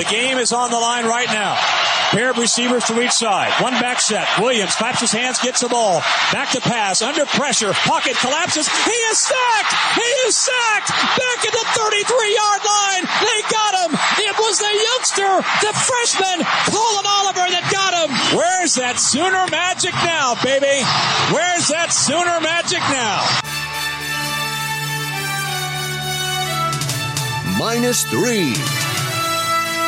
The game is on the line right now. Pair of receivers to each side. One back set. Williams claps his hands, gets the ball. Back to pass. Under pressure. Pocket collapses. He is sacked. He is sacked. Back at the 33 yard line. They got him. It was the youngster, the freshman, Collin Oliver that got him. Where's that Sooner magic now, baby? Where's that Sooner magic now? Minus three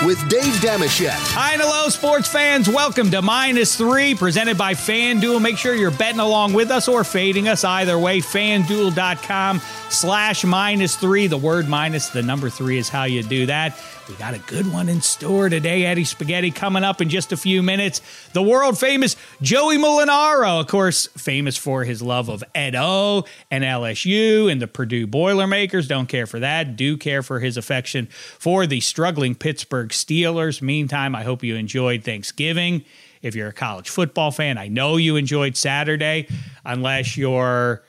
with Dave Dameshek. Hi and hello, sports fans. Welcome to Minus Three, presented by FanDuel. Make sure you're betting along with us or fading us either way. FanDuel.com slash minus three. The word minus, the number three is how you do that. We got a good one in store today. Eddie Spaghetti coming up in just a few minutes. The world famous Joey Molinaro, of course, famous for his love of Ed O and LSU and the Purdue Boilermakers. Don't care for that. Do care for his affection for the struggling Pittsburgh Steelers. Meantime, I hope you enjoyed Thanksgiving. If you're a college football fan, I know you enjoyed Saturday, unless you're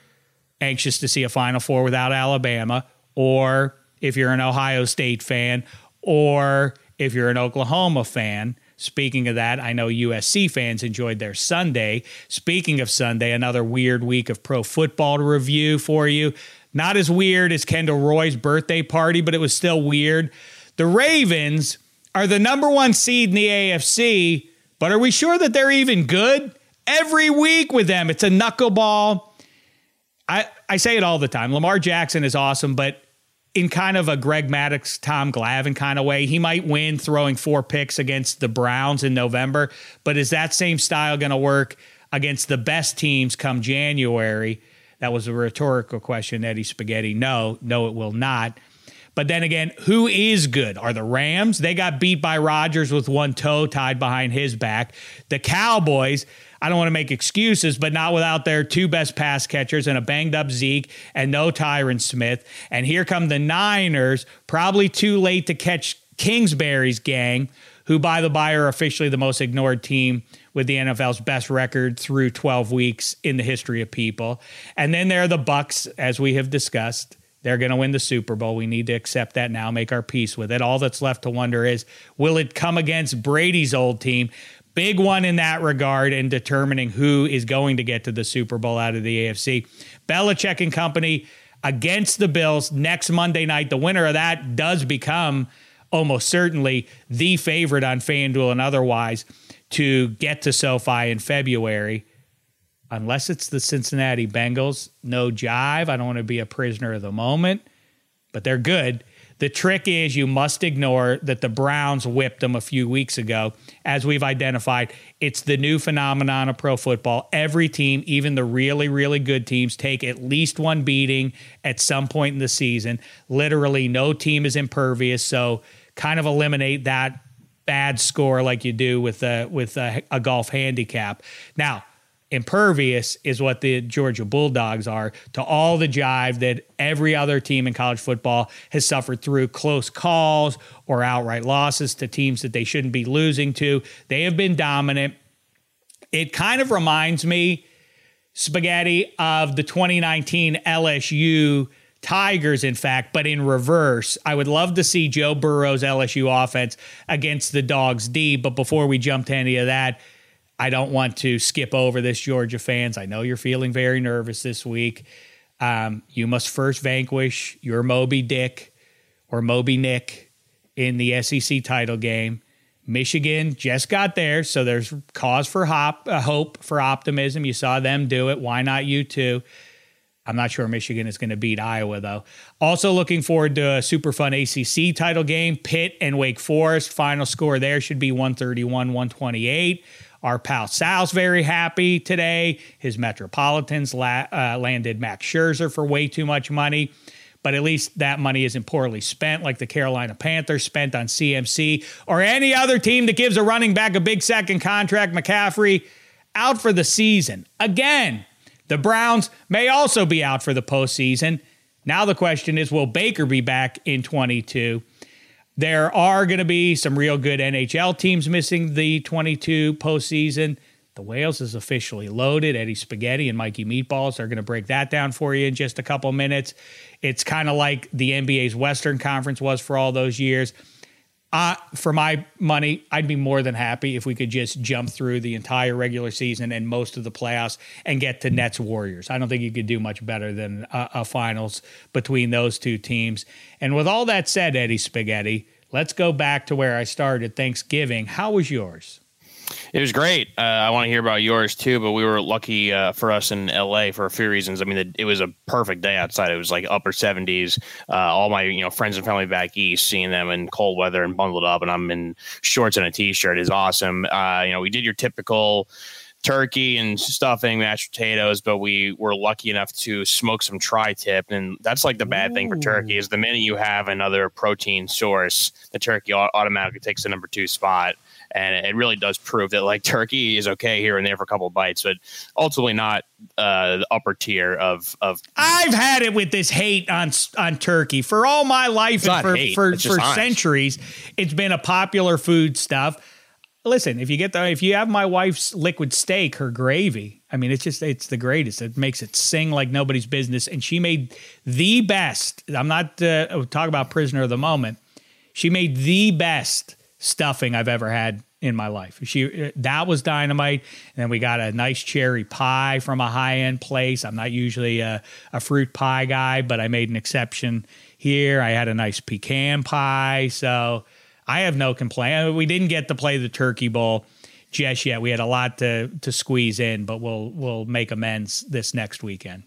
anxious to see a Final Four without Alabama, or if you're an Ohio State fan, or if you're an Oklahoma fan. Speaking of that, I know USC fans enjoyed their Sunday. Speaking of Sunday, another weird week of pro football to review for you. Not as weird as Kendall Roy's birthday party, but it was still weird. The Ravens are the number one seed in the AFC, but are we sure that they're even good? Every week with them, it's a knuckleball. I, I say it all the time. Lamar Jackson is awesome, but in kind of a Greg Maddux, Tom Glavine kind of way. He might win throwing four picks against the Browns in November, but is that same style going to work against the best teams come January? That was a rhetorical question, Eddie Spaghetti. No, no, it will not. But then again, who is good? Are the Rams? They got beat by Rodgers with one toe tied behind his back. The Cowboys, I don't want to make excuses, but not without their two best pass catchers and a banged up Zeke and no Tyron Smith. And here come the Niners, probably too late to catch Kingsbury's gang, who, by the by, are officially the most ignored team with the NFL's best record through 12 weeks in the history of people. And then there are the Bucs, as we have discussed. They're going to win the Super Bowl. We need to accept that now, make our peace with it. All that's left to wonder is will it come against Brady's old team? Big one in that regard in determining who is going to get to the Super Bowl out of the AFC. Belichick and company against the Bills next Monday night. The winner of that does become almost certainly the favorite on FanDuel and otherwise to get to SoFi in February. Unless it's the Cincinnati Bengals, no jive. I don't want to be a prisoner of the moment, but they're good. The trick is you must ignore that the Browns whipped them a few weeks ago. As we've identified, it's the new phenomenon of pro football. Every team, even the really, really good teams, take at least one beating at some point in the season. Literally, no team is impervious. So, kind of eliminate that bad score like you do with a, with a, a golf handicap. Now, impervious is what the Georgia Bulldogs are to all the jive that every other team in college football has suffered through close calls or outright losses to teams that they shouldn't be losing to. They have been dominant. It kind of reminds me, Spaghetti, of the 2019 LSU Tigers, in fact, but in reverse. I would love to see Joe Burrow's LSU offense against the Dogs D. But before we jump to any of that, I don't want to skip over this, Georgia fans. I know you're feeling very nervous this week. Um, you must first vanquish your Moby Dick or Moby Nick in the SEC title game. Michigan just got there, so there's cause for hop, uh, hope for optimism. You saw them do it. Why not you too? I'm not sure Michigan is going to beat Iowa, though. Also, looking forward to a super fun ACC title game. Pitt and Wake Forest. Final score there should be 131 128. Our pal Sal's very happy today. His Metropolitans la- uh, landed Max Scherzer for way too much money, but at least that money isn't poorly spent like the Carolina Panthers spent on CMC or any other team that gives a running back a big second contract. McCaffrey out for the season. Again, the Browns may also be out for the postseason. Now the question is will Baker be back in 22? There are going to be some real good NHL teams missing the 22 postseason. The Wales is officially loaded. Eddie Spaghetti and Mikey Meatballs are going to break that down for you in just a couple minutes. It's kind of like the NBA's Western Conference was for all those years. Uh, for my money, I'd be more than happy if we could just jump through the entire regular season and most of the playoffs and get to Nets Warriors. I don't think you could do much better than a, a finals between those two teams. And with all that said, Eddie Spaghetti, let's go back to where I started Thanksgiving. How was yours? It was great. Uh, I want to hear about yours too, but we were lucky uh, for us in LA for a few reasons. I mean, it, it was a perfect day outside. It was like upper 70s. Uh, all my you know friends and family back east, seeing them in cold weather and bundled up, and I'm in shorts and a t-shirt is awesome. Uh, you know, we did your typical turkey and stuffing, mashed potatoes, but we were lucky enough to smoke some tri-tip, and that's like the bad Ooh. thing for turkey is the minute you have another protein source, the turkey automatically takes the number two spot and it really does prove that like turkey is okay here and there for a couple of bites, but ultimately not uh, the upper tier of of. I've had it with this hate on on turkey for all my life and for hate. for, for centuries. It's been a popular food stuff. Listen, if you get the if you have my wife's liquid steak, her gravy, I mean, it's just it's the greatest. It makes it sing like nobody's business. And she made the best. I'm not uh, talk about prisoner of the moment. She made the best stuffing I've ever had in my life. She that was dynamite. And then we got a nice cherry pie from a high end place. I'm not usually a, a, fruit pie guy, but I made an exception here. I had a nice pecan pie, so I have no complaint. We didn't get to play the turkey bowl just yet. We had a lot to to squeeze in, but we'll we'll make amends this next weekend.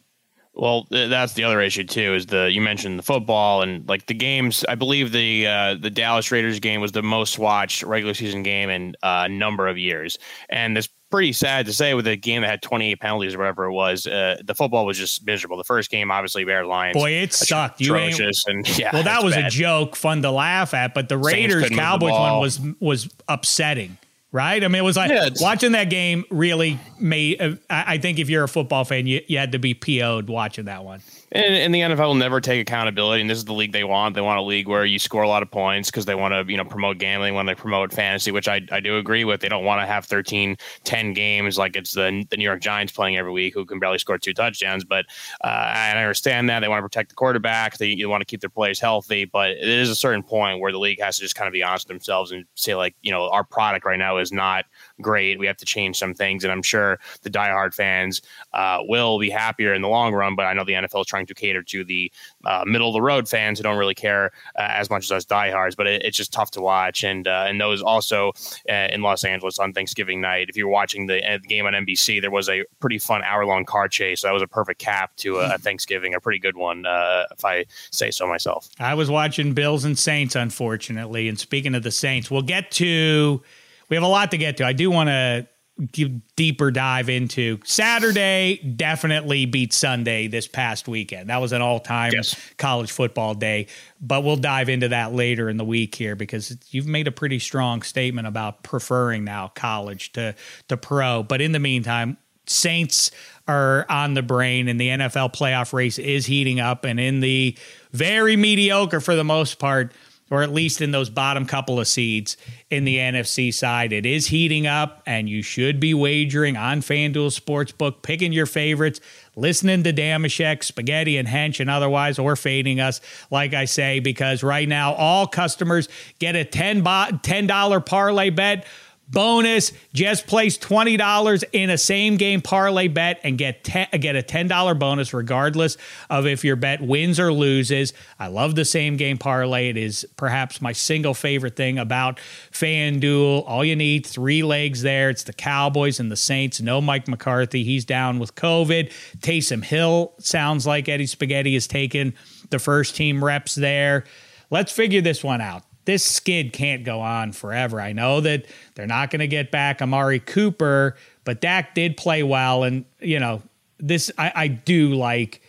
Well, that's the other issue too. Is the you mentioned the football and like the games. I believe the uh, the Dallas Raiders game was the most watched regular season game in uh, a number of years, and it's pretty sad to say with a game that had 28 penalties or whatever it was. Uh, the football was just miserable. The first game, obviously, Bear Lions. Boy, it sucked. Atrocious you and yeah. Well, that was bad. a joke, fun to laugh at, but the Raiders Cowboys one was was upsetting right? I mean, it was like yeah, watching that game really made. Uh, I think if you're a football fan, you, you had to be PO'd watching that one. And, and, the NFL will never take accountability, and this is the league they want. They want a league where you score a lot of points because they want to, you know, promote gambling when they promote fantasy, which I, I do agree with. They don't want to have 13, 10 games like it's the, the New York Giants playing every week who can barely score two touchdowns. But uh, I understand that they want to protect the quarterback. They want to keep their players healthy, but it is a certain point where the league has to just kind of be honest with themselves and say like, you know, our product right now is not great. We have to change some things, and I'm sure the diehard fans uh, will be happier in the long run. But I know the NFL is trying to cater to the uh, middle of the road fans who don't really care uh, as much as us diehards. But it, it's just tough to watch, and uh, and those also uh, in Los Angeles on Thanksgiving night. If you're watching the, uh, game on NBC, there was a pretty fun hour long car chase. That was a perfect cap to a, a Thanksgiving, a pretty good one, if I say so myself. I was watching Bills and Saints, unfortunately. And speaking of the Saints, we'll get to we have a lot to get to. I do want to give deeper dive into Saturday definitely beat Sunday this past weekend. That was an all-time yes. college football day, but we'll dive into that later in the week here because you've made a pretty strong statement about preferring now college to to pro. But in the meantime, Saints are on the brain and the NFL playoff race is heating up and in the very mediocre for the most part or at least in those bottom couple of seats in the NFC side. It is heating up, and you should be wagering on FanDuel Sportsbook, picking your favorites, listening to Dameshek, Spaghetti, and Hench, and otherwise, or fading us, like I say, because right now all customers get a $10, $10 parlay bet bonus. Just place $20 in a same game parlay bet and get ten, get a $10 bonus regardless of if your bet wins or loses. I love the same game parlay. It is perhaps my single favorite thing about FanDuel. All you need, three legs there. It's the Cowboys and the Saints. No Mike McCarthy. He's down with COVID. Taysom Hill sounds like Eddie Spaghetti has taken the first team reps there. Let's figure this one out this skid can't go on forever. I know that they're not going to get back Amari Cooper, but Dak did play well. And, you know, this, I, I do like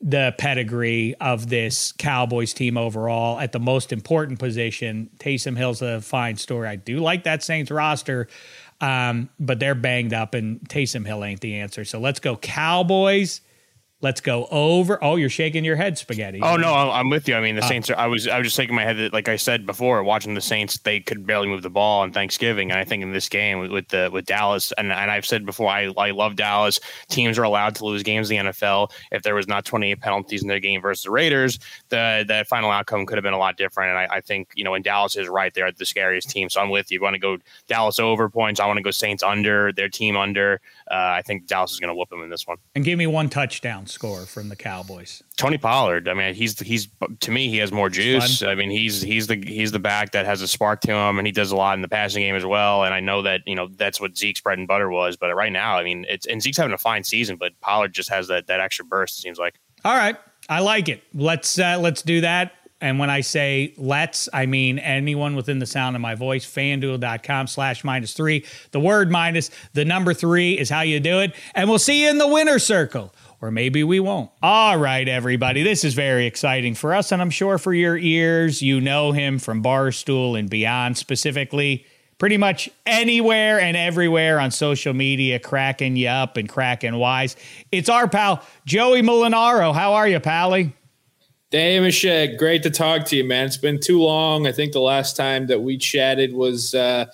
the pedigree of this Cowboys team overall at the most important position. Taysom Hill's a fine story. I do like that Saints roster, um, but they're banged up, and Taysom Hill ain't the answer. So let's go Cowboys Let's go over. Oh, you're shaking your head, spaghetti. Oh no, I'm with you. I mean, the uh, Saints. Are, I was I was just shaking my head that, like I said before, watching the Saints, they could barely move the ball on Thanksgiving, and I think in this game with, with the with Dallas, and, and I've said before, I I love Dallas. Teams are allowed to lose games in the NFL. If there was not 28 penalties in their game versus the Raiders, the the final outcome could have been a lot different. And I, I think you know, when Dallas is right there, the scariest team. So I'm with you. you want to go Dallas over points? I want to go Saints under their team under. Uh, I think Dallas is going to whoop them in this one. And give me one touchdown score from the Cowboys. Tony Pollard. I mean, he's he's to me he has more juice. I mean, he's he's the he's the back that has a spark to him, and he does a lot in the passing game as well. And I know that you know that's what Zeke's bread and butter was. But right now, I mean, it's and Zeke's having a fine season, but Pollard just has that that extra burst. It seems like. All right, I like it. Let's uh, let's do that. And when I say let's, I mean anyone within the sound of my voice, fanduel.com slash minus three. The word minus, the number three is how you do it. And we'll see you in the winner circle. Or maybe we won't. All right, everybody. This is very exciting for us, and I'm sure for your ears. You know him from Barstool and beyond, specifically pretty much anywhere and everywhere on social media, cracking you up and cracking wise. It's our pal, Joey Molinaro. How are you, Pally? Hey, Michelle, great to talk to you, man. It's been too long. I think the last time that we chatted was uh,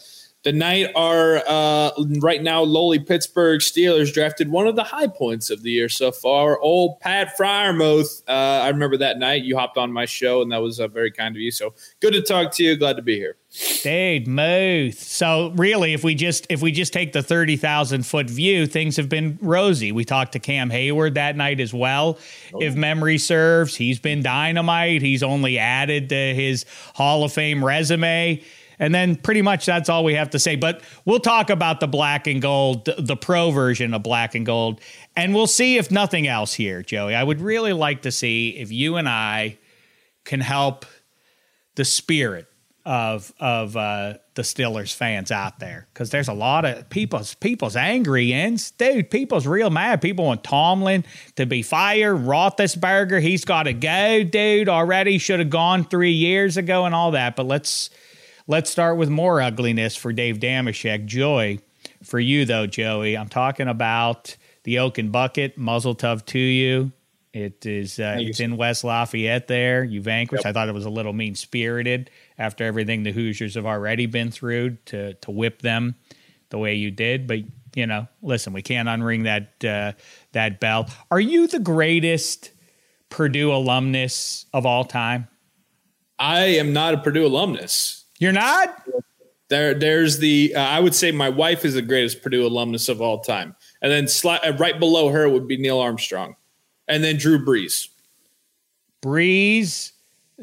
the night our uh, right now lowly Pittsburgh Steelers drafted one of the high points of the year so far. Old Pat Freiermuth. Uh, I remember that night. You hopped on my show, and that was uh, very kind of you. So good to talk to you. Glad to be here. Dude, Muth. So really, if we just if we just take the thirty thousand foot view, things have been rosy. We talked to Cam Heyward that night as well. Oh. If memory serves, he's been dynamite. He's only added to his Hall of Fame resume. And then pretty much that's all we have to say. But we'll talk about the black and gold, the pro version of black and gold. And we'll see if nothing else here, Joey. I would really like to see if you and I can help the spirit of of uh, the Steelers fans out there because there's a lot of people's people's angry ends, dude. People's real mad. People want Tomlin to be fired. Roethlisberger, he's got to go, dude. Already should have gone three years ago and all that. But let's let's start with more ugliness for Dave Dameshek. Joy for you though, Joey. I'm talking about the Oaken Bucket. Muzzle tough to you. It is uh, it's in West Lafayette. There, you vanquished. Yep. I thought it was a little mean spirited after everything the Hoosiers have already been through to to whip them the way you did. But you know, listen, we can't unring that uh, that bell. Are you the greatest Purdue alumnus of all time? I am not a Purdue alumnus. You're not. There, there's the. Uh, I would say my wife is the greatest Purdue alumnus of all time, and then sli- uh, right below her would be Neil Armstrong and then Drew Brees. Brees.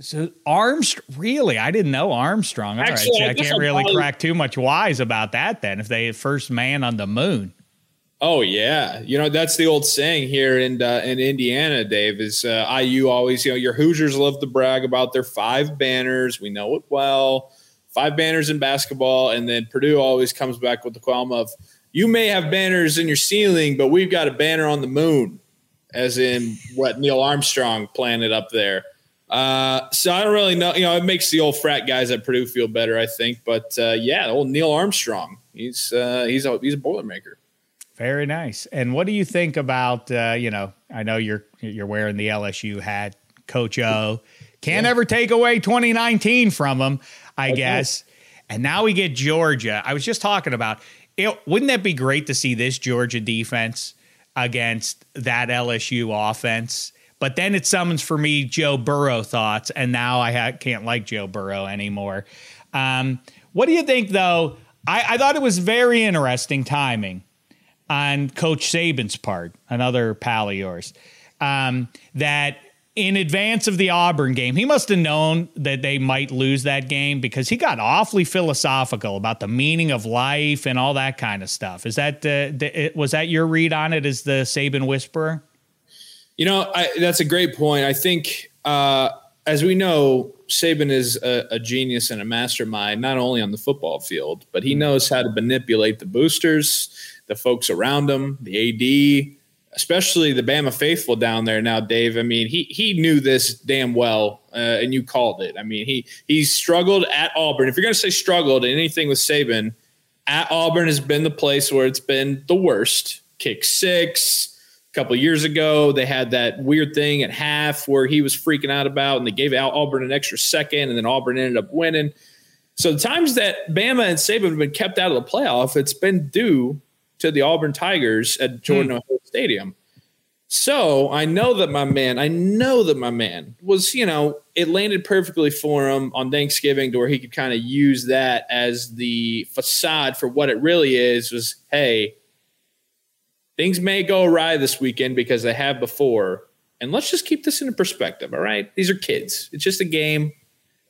So Armstrong, really? I didn't know Armstrong. All Actually, right, I, I can't really probably, crack too much wise about that. Then, if they first man on the moon. Oh yeah, you know that's the old saying here in uh, in Indiana. Dave is uh, IU always you know your Hoosiers love to brag about their five banners. We know it well. Five banners in basketball, and then Purdue always comes back with the qualm of you may have banners in your ceiling, but we've got a banner on the moon as in what Neil Armstrong planted up there. Uh, so I don't really know. You know, it makes the old frat guys at Purdue feel better, I think. But uh, yeah, old Neil Armstrong, he's uh, he's a he's a boilermaker. Very nice. And what do you think about? Uh, you know, I know you're you're wearing the LSU hat, Coach O. Can't yeah. ever take away 2019 from him, I guess. And now we get Georgia. I was just talking about it. Wouldn't that be great to see this Georgia defense? against that LSU offense. But then it summons for me Joe Burrow thoughts, and now I ha- can't like Joe Burrow anymore. Um, what do you think, though? I, I thought it was very interesting timing on Coach Saban's part, another pal of yours, um, that in advance of the Auburn game, he must have known that they might lose that game because he got awfully philosophical about the meaning of life and all that kind of stuff. Is that uh, was that your read on it as the Saban whisperer? You know, I, that's a great point. I think, uh, as we know, Saban is a, a, genius and a mastermind, not only on the football field, but he knows how to manipulate the boosters, the folks around him, the AD, especially the Bama faithful down there now, Dave. I mean, he he knew this damn well, uh, and you called it. I mean, he he struggled at Auburn. If you're going to say struggled in anything with Saban, at Auburn has been the place where it's been the worst. Kick six, A couple years ago, they had that weird thing at half where he was freaking out about, and they gave out Auburn an extra second, and then Auburn ended up winning. So the times that Bama and Saban have been kept out of the playoff, it's been due to the Auburn Tigers at Jordan hmm. Stadium. So I know that my man, I know that my man was, you know, it landed perfectly for him on Thanksgiving to where he could kind of use that as the facade for what it really is was, hey, things may go awry this weekend because they have before. And let's just keep this in perspective. All right. These are kids. It's just a game.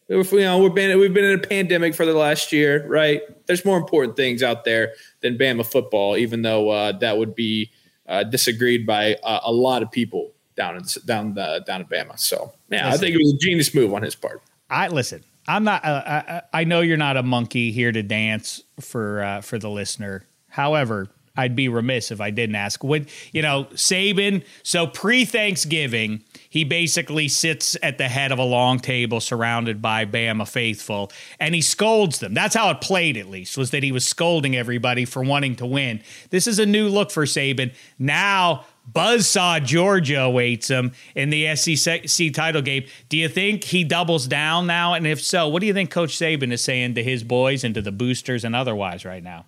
You know, we've been we've been in a pandemic for the last year, right? There's more important things out there than Bama football, even though uh, that would be uh, disagreed by uh, a lot of people down in down the, down in Bama. So yeah, listen, I think it was a genius move on his part. I listen. I'm not. Uh, I, I, know you're not a monkey here to dance for uh, for the listener. However, I'd be remiss if I didn't ask. Would you know Saban? So pre Thanksgiving, he basically sits at the head of a long table surrounded by Bama faithful, and he scolds them. That's how it played, at least, was that he was scolding everybody for wanting to win. This is a new look for Saban. Now Buzzsaw Georgia awaits him in the SEC title game. Do you think he doubles down now? And if so, what do you think Coach Saban is saying to his boys and to the boosters and otherwise right now?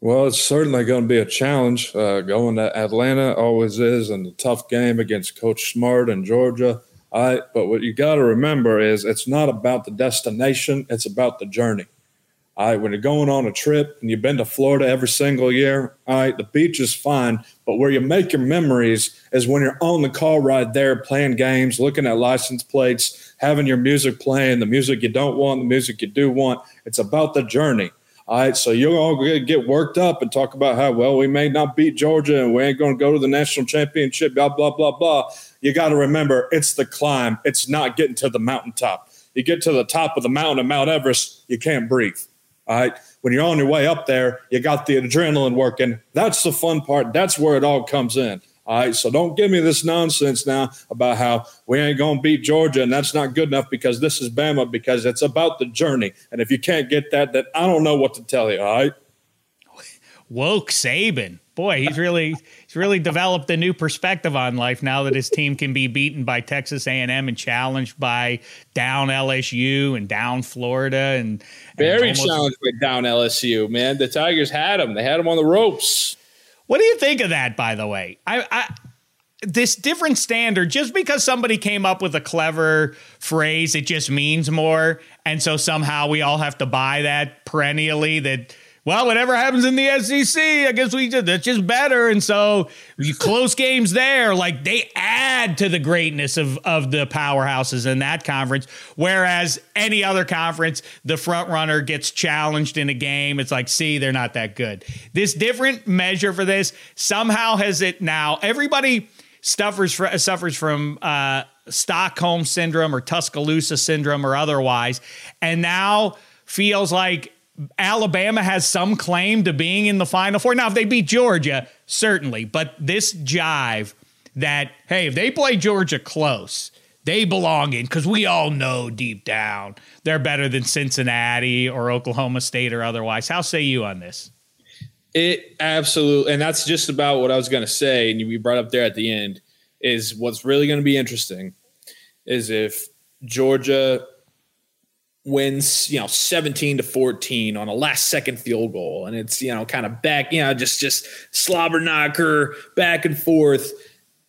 Well, it's certainly going to be a challenge. Uh, going to Atlanta always is, and a tough game against Coach Smart and Georgia. Right, but what you got to remember is it's not about the destination; it's about the journey. Right, when you're going on a trip and you've been to Florida every single year, right, the beach is fine, but where you make your memories is when you're on the car ride there, playing games, looking at license plates, having your music playing, the music you don't want, the music you do want. It's about the journey. All right, so you're all going to get worked up and talk about how well we may not beat Georgia and we ain't going to go to the national championship, blah blah blah blah. You got to remember, it's the climb. It's not getting to the mountaintop. You get to the top of the mountain of Mount Everest, you can't breathe. All right, when you're on your way up there, you got the adrenaline working. That's the fun part. That's where it all comes in. All right, so don't give me this nonsense now about how we ain't going to beat Georgia and that's not good enough because this is Bama because it's about the journey. And if you can't get that, then I don't know what to tell you. All right. Woke Saban, boy, he's really he's really developed a new perspective on life now that his team can be beaten by Texas A&M and challenged by down LSU and down Florida and, and very almost- challenged by down LSU. Man, the Tigers had him; they had him on the ropes. What do you think of that, by the way? I, I this different standard just because somebody came up with a clever phrase it just means more and so somehow we all have to buy that perennially that well, whatever happens in the SEC, I guess we just that's just better. And so close games there, like they add to the greatness of of the powerhouses in that conference. Whereas any other conference, the front runner gets challenged in a game. It's like, see, they're not that good. This different measure for this somehow has it now. Everybody suffers suffers from uh, Stockholm syndrome or Tuscaloosa syndrome or otherwise, and now feels like Alabama has some claim to being in the Final Four. Now, if they beat Georgia, certainly, but this jive that, hey, if they play Georgia close, they belong in because we all know deep down they're better than Cincinnati or Oklahoma State or otherwise. How say you on this? It absolutely, and that's just about what I was going to say. And you brought up there at the end is what's really going to be interesting is if Georgia wins, you know, 17 to 14 on a last second field goal. And it's, you know, kind of back, you know, just, just slobber knocker back and forth.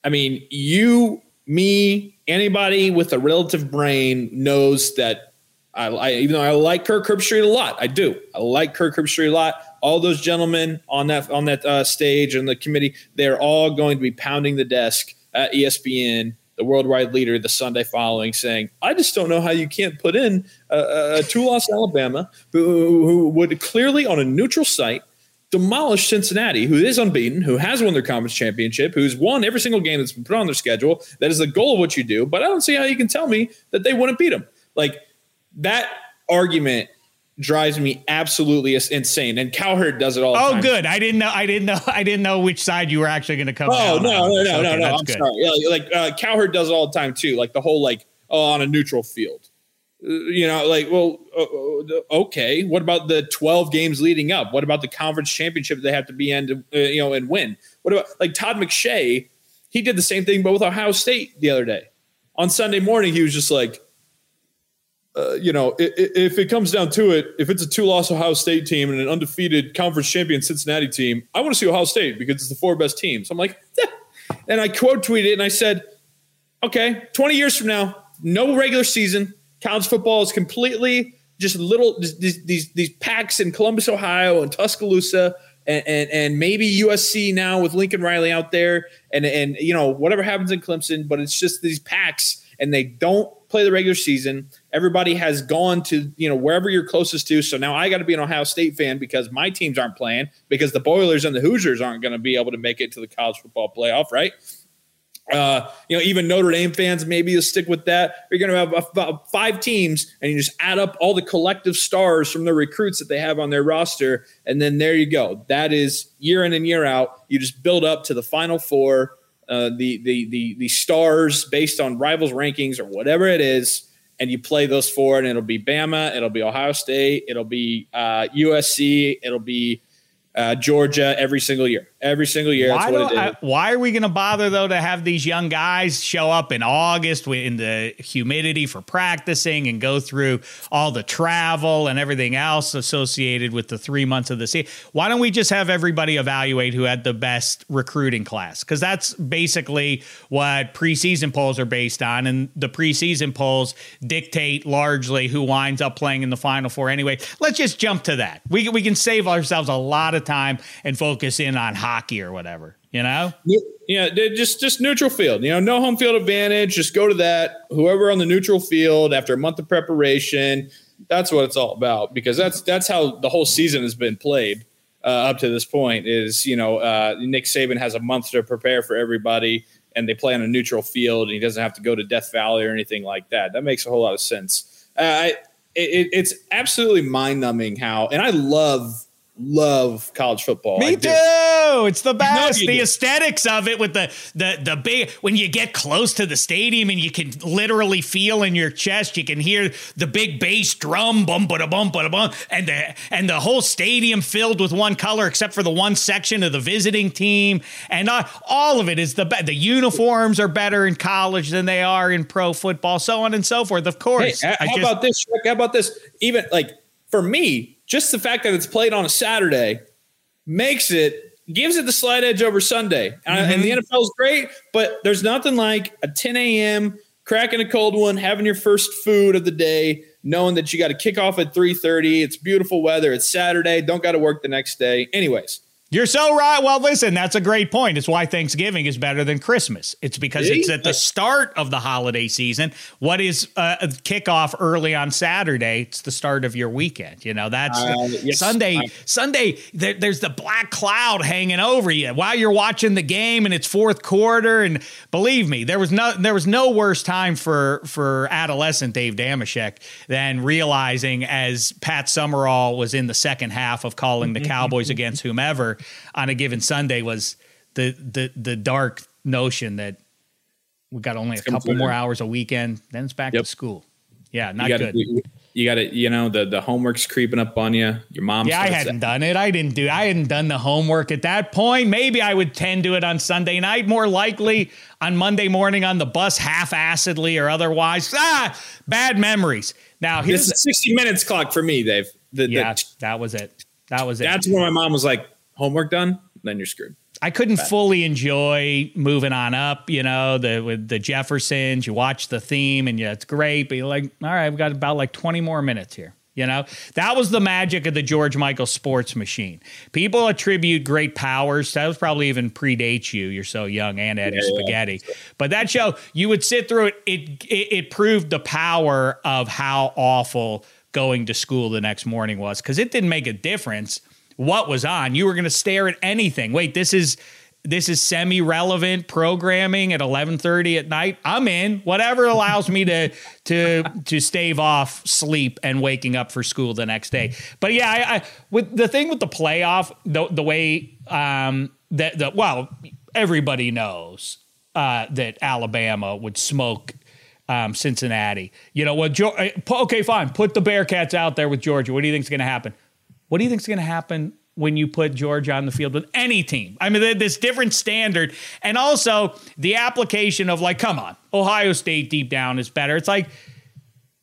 I mean, you, me, anybody with a relative brain knows that I, I even though I like Kirk Herbstreit a lot, I do. I like Kirk Herbstreit a lot. All those gentlemen on that on that uh, stage and the committee, they're all going to be pounding the desk at ESPN the worldwide leader the Sunday following, saying, I just don't know how you can't put in a, a two-loss Alabama who, who would clearly on a neutral site demolish Cincinnati, who is unbeaten, who has won their conference championship, who's won every single game that's been put on their schedule. That is the goal of what you do. But I don't see how you can tell me that they wouldn't beat them. Like that argument drives me absolutely insane. And Cowherd does it all. oh, time. good. I didn't know. I didn't know. I didn't know which side you were actually going to come. Oh no, no, no, no, no, no. I'm good. sorry. Yeah, like uh, Cowherd does it all the time too. Like the whole like oh, on a neutral field. You know, like, well, uh, okay. What about the 12 games leading up? What about the conference championship they have to be in to, uh, you know, and win? What about like Todd McShay? He did the same thing, but with Ohio State the other day. On Sunday morning, he was just like, uh, you know, if, if, it comes down to it, if it's a two-loss Ohio State team and an undefeated conference champion Cincinnati team, I want to see Ohio State because it's the four best teams. I'm like, and I quote tweeted it and I said, okay, 20 years from now, no regular season, college football is completely just little these these, these packs in Columbus, Ohio, and Tuscaloosa, and, and, and maybe USC now with Lincoln Riley out there, and and you know whatever happens in Clemson, but it's just these packs, and they don't play the regular season. Everybody has gone to you know wherever you're closest to. So now I got to be an Ohio State fan because my teams aren't playing because the Boilers and the Hoosiers aren't going to be able to make it to the college football playoff, right? Uh, you know, even Notre Dame fans, maybe you'll stick with that. You're going to have about five teams, and you just add up all the collective stars from the recruits that they have on their roster, and then there you go. That is year in and year out. You just build up to the Final Four, uh, the the the the stars based on rivals rankings or whatever it is, and you play those four, and it'll be Bama, it'll be Ohio State, it'll be uh, USC, it'll be uh, Georgia every single year. Every single year. Why, I, why are we going to bother though to have these young guys show up in August in the humidity for practicing and go through all the travel and everything else associated with the three months of the season? Why don't we just have everybody evaluate who had the best recruiting class? Because that's basically what preseason polls are based on, and the preseason polls dictate largely who winds up playing in the Final Four. Anyway, let's just jump to that. We we can save ourselves a lot of time and focus in on hockey or whatever. You know? Yeah, just just neutral field. You know, no home field advantage. Just go to that. Whoever on the neutral field after a month of preparation. That's what it's all about because that's that's how the whole season has been played uh, up to this point. Is you know uh, Nick Saban has a month to prepare for everybody, and they play on a neutral field, and he doesn't have to go to Death Valley or anything like that. That makes a whole lot of sense. Uh, I, it, it's absolutely mind numbing how, and I love love college football. Me too. It's the best. the do. aesthetics of it with the the the big when you get close to the stadium and you can literally feel in your chest, you can hear the big bass drum bum ba bum ba bum and the and the whole stadium filled with one color except for the one section of the visiting team and uh, all of it is the be- the uniforms are better in college than they are in pro football so on and so forth. Of course. Hey, how just, about this? How about this? Even like for me, just the fact that it's played on a Saturday makes it gives it the slight edge over Sunday. Mm-hmm. and the NFL is great, but there's nothing like a 10 a.m. cracking a cold one, having your first food of the day, knowing that you got to kick off at 3:30. It's beautiful weather. It's Saturday. Don't got to work the next day. Anyways, you're so right. Well, listen, that's a great point. It's why Thanksgiving is better than Christmas. It's because it's at the start of the holiday season. What is uh, a kickoff early on Saturday? It's the start of your weekend. You know, that's uh, yes, Sunday. I, Sunday, there, there's the black cloud hanging over you while you're watching the game and it's fourth quarter. And believe me, there was no there was no worse time for for adolescent Dave Dameshek than realizing as Pat Summerall was in the second half of calling the Cowboys against whomever on a given Sunday was the the the dark notion that we got only a couple more hours a weekend, then it's back yep. to school. Yeah, not you gotta, good. You got to, you know, the the homework's creeping up on you. Your mom. Yeah, I hadn't done it. I didn't do. I hadn't done the homework at that point. Maybe I would tend to it on Sunday night. More likely on Monday morning on the bus, half-assedly or otherwise. Ah, bad memories. Now here's this sixty minutes clock for me, Dave. The, yeah, the, that was it. That was it. That's when my mom was like, homework done, then you're screwed. I couldn't Bad. fully enjoy moving on up, you know, the with the Jeffersons. You watch the theme and yeah, it's great, but you're like, all right, we've got about like 20 more minutes here. You know, that was the magic of the George Michael sports machine. People attribute great powers. That was probably even predates you. You're so young and Eddie yeah, Spaghetti. Yeah. But that show, you would sit through it. It, it. it proved the power of how awful going to school the next morning was because it didn't make a difference what was on. You were going to stare at anything. Wait, this is this is semi-relevant programming at 11:30 at night. I'm in. Whatever allows me to to to stave off sleep and waking up for school the next day. But yeah, I, I with the thing with the playoff, the the way um that the well, everybody knows uh, that Alabama would smoke um, Cincinnati. You know what? Uh, okay, fine. Put the Bearcats out there with Georgia. What do you think is going to happen? What do you think is going to happen when you put Georgia on the field with any team? I mean, this different standard, and also the application of like, come on, Ohio State deep down is better. It's like